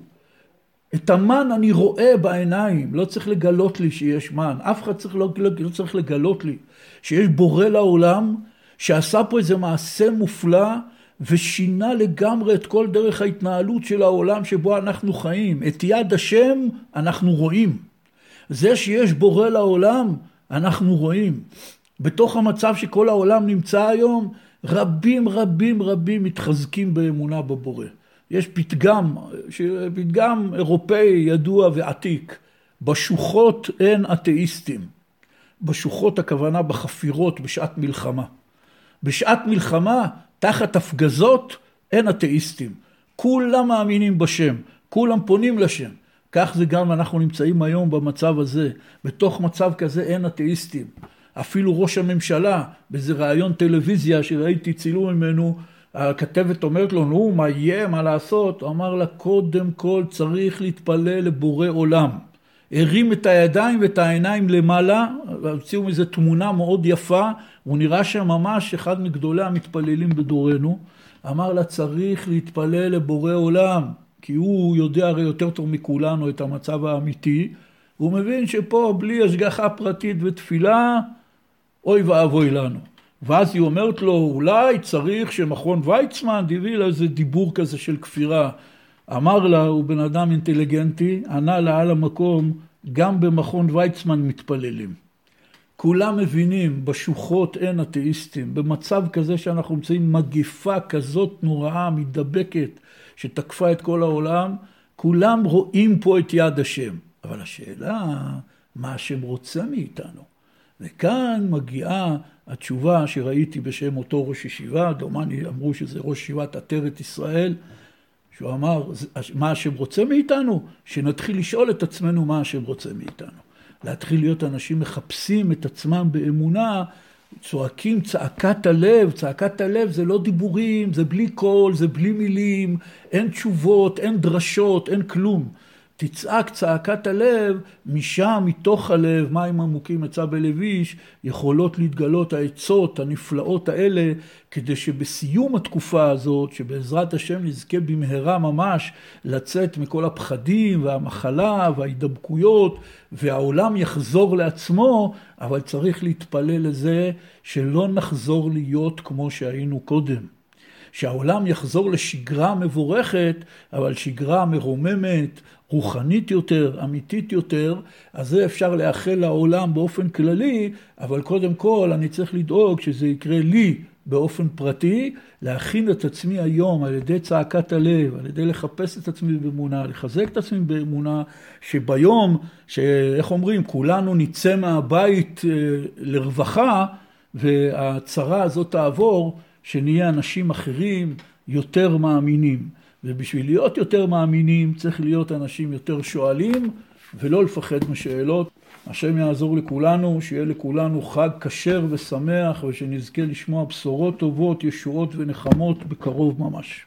את המן אני רואה בעיניים, לא צריך לגלות לי שיש מן. אף אחד צריך לא, לא, לא צריך לגלות לי שיש בורא לעולם, שעשה פה איזה מעשה מופלא, ושינה לגמרי את כל דרך ההתנהלות של העולם שבו אנחנו חיים. את יד השם אנחנו רואים. זה שיש בורא לעולם, אנחנו רואים. בתוך המצב שכל העולם נמצא היום, רבים רבים רבים מתחזקים באמונה בבורא. יש פתגם, פתגם אירופאי ידוע ועתיק, בשוחות אין אתאיסטים. בשוחות הכוונה בחפירות בשעת מלחמה. בשעת מלחמה, תחת הפגזות, אין אתאיסטים. כולם מאמינים בשם, כולם פונים לשם. כך זה גם אנחנו נמצאים היום במצב הזה. בתוך מצב כזה אין אתאיסטים. אפילו ראש הממשלה, באיזה ראיון טלוויזיה שראיתי צילום ממנו, הכתבת אומרת לו, נו, מה יהיה, מה לעשות? הוא אמר לה, קודם כל צריך להתפלל לבורא עולם. הרים את הידיים ואת העיניים למעלה, והוציאו מזה תמונה מאוד יפה, הוא נראה שם ממש אחד מגדולי המתפללים בדורנו. אמר לה, צריך להתפלל לבורא עולם, כי הוא יודע הרי יותר טוב מכולנו את המצב האמיתי. הוא מבין שפה בלי השגחה פרטית ותפילה, אוי ואבוי לנו. ואז היא אומרת לו, אולי צריך שמכון ויצמן הביא לה איזה דיבור כזה של כפירה. אמר לה, הוא בן אדם אינטליגנטי, ענה לה על המקום, גם במכון ויצמן מתפללים. כולם מבינים, בשוחות אין אתאיסטים. במצב כזה שאנחנו נמצאים מגיפה כזאת נוראה, מדבקת, שתקפה את כל העולם, כולם רואים פה את יד השם. אבל השאלה, מה השם רוצה מאיתנו? וכאן מגיעה התשובה שראיתי בשם אותו ראש ישיבה, דומני אמרו שזה ראש ישיבת עטרת ישראל, שהוא אמר, מה השם רוצה מאיתנו? שנתחיל לשאול את עצמנו מה השם רוצה מאיתנו. להתחיל להיות אנשים מחפשים את עצמם באמונה, צועקים צעקת הלב, צעקת הלב זה לא דיבורים, זה בלי קול, זה בלי מילים, אין תשובות, אין דרשות, אין כלום. תצעק צעקת הלב, משם, מתוך הלב, מים עמוקים יצא בלב איש, יכולות להתגלות העצות הנפלאות האלה, כדי שבסיום התקופה הזאת, שבעזרת השם נזכה במהרה ממש לצאת מכל הפחדים והמחלה וההידבקויות, והעולם יחזור לעצמו, אבל צריך להתפלל לזה שלא נחזור להיות כמו שהיינו קודם. שהעולם יחזור לשגרה מבורכת, אבל שגרה מרוממת, רוחנית יותר, אמיתית יותר, אז זה אפשר לאחל לעולם באופן כללי, אבל קודם כל אני צריך לדאוג שזה יקרה לי באופן פרטי, להכין את עצמי היום על ידי צעקת הלב, על ידי לחפש את עצמי באמונה, לחזק את עצמי באמונה, שביום, שאיך אומרים, כולנו נצא מהבית אה, לרווחה, והצרה הזאת תעבור, שנהיה אנשים אחרים יותר מאמינים. ובשביל להיות יותר מאמינים צריך להיות אנשים יותר שואלים ולא לפחד משאלות. השם יעזור לכולנו, שיהיה לכולנו חג כשר ושמח ושנזכה לשמוע בשורות טובות, ישועות ונחמות בקרוב ממש.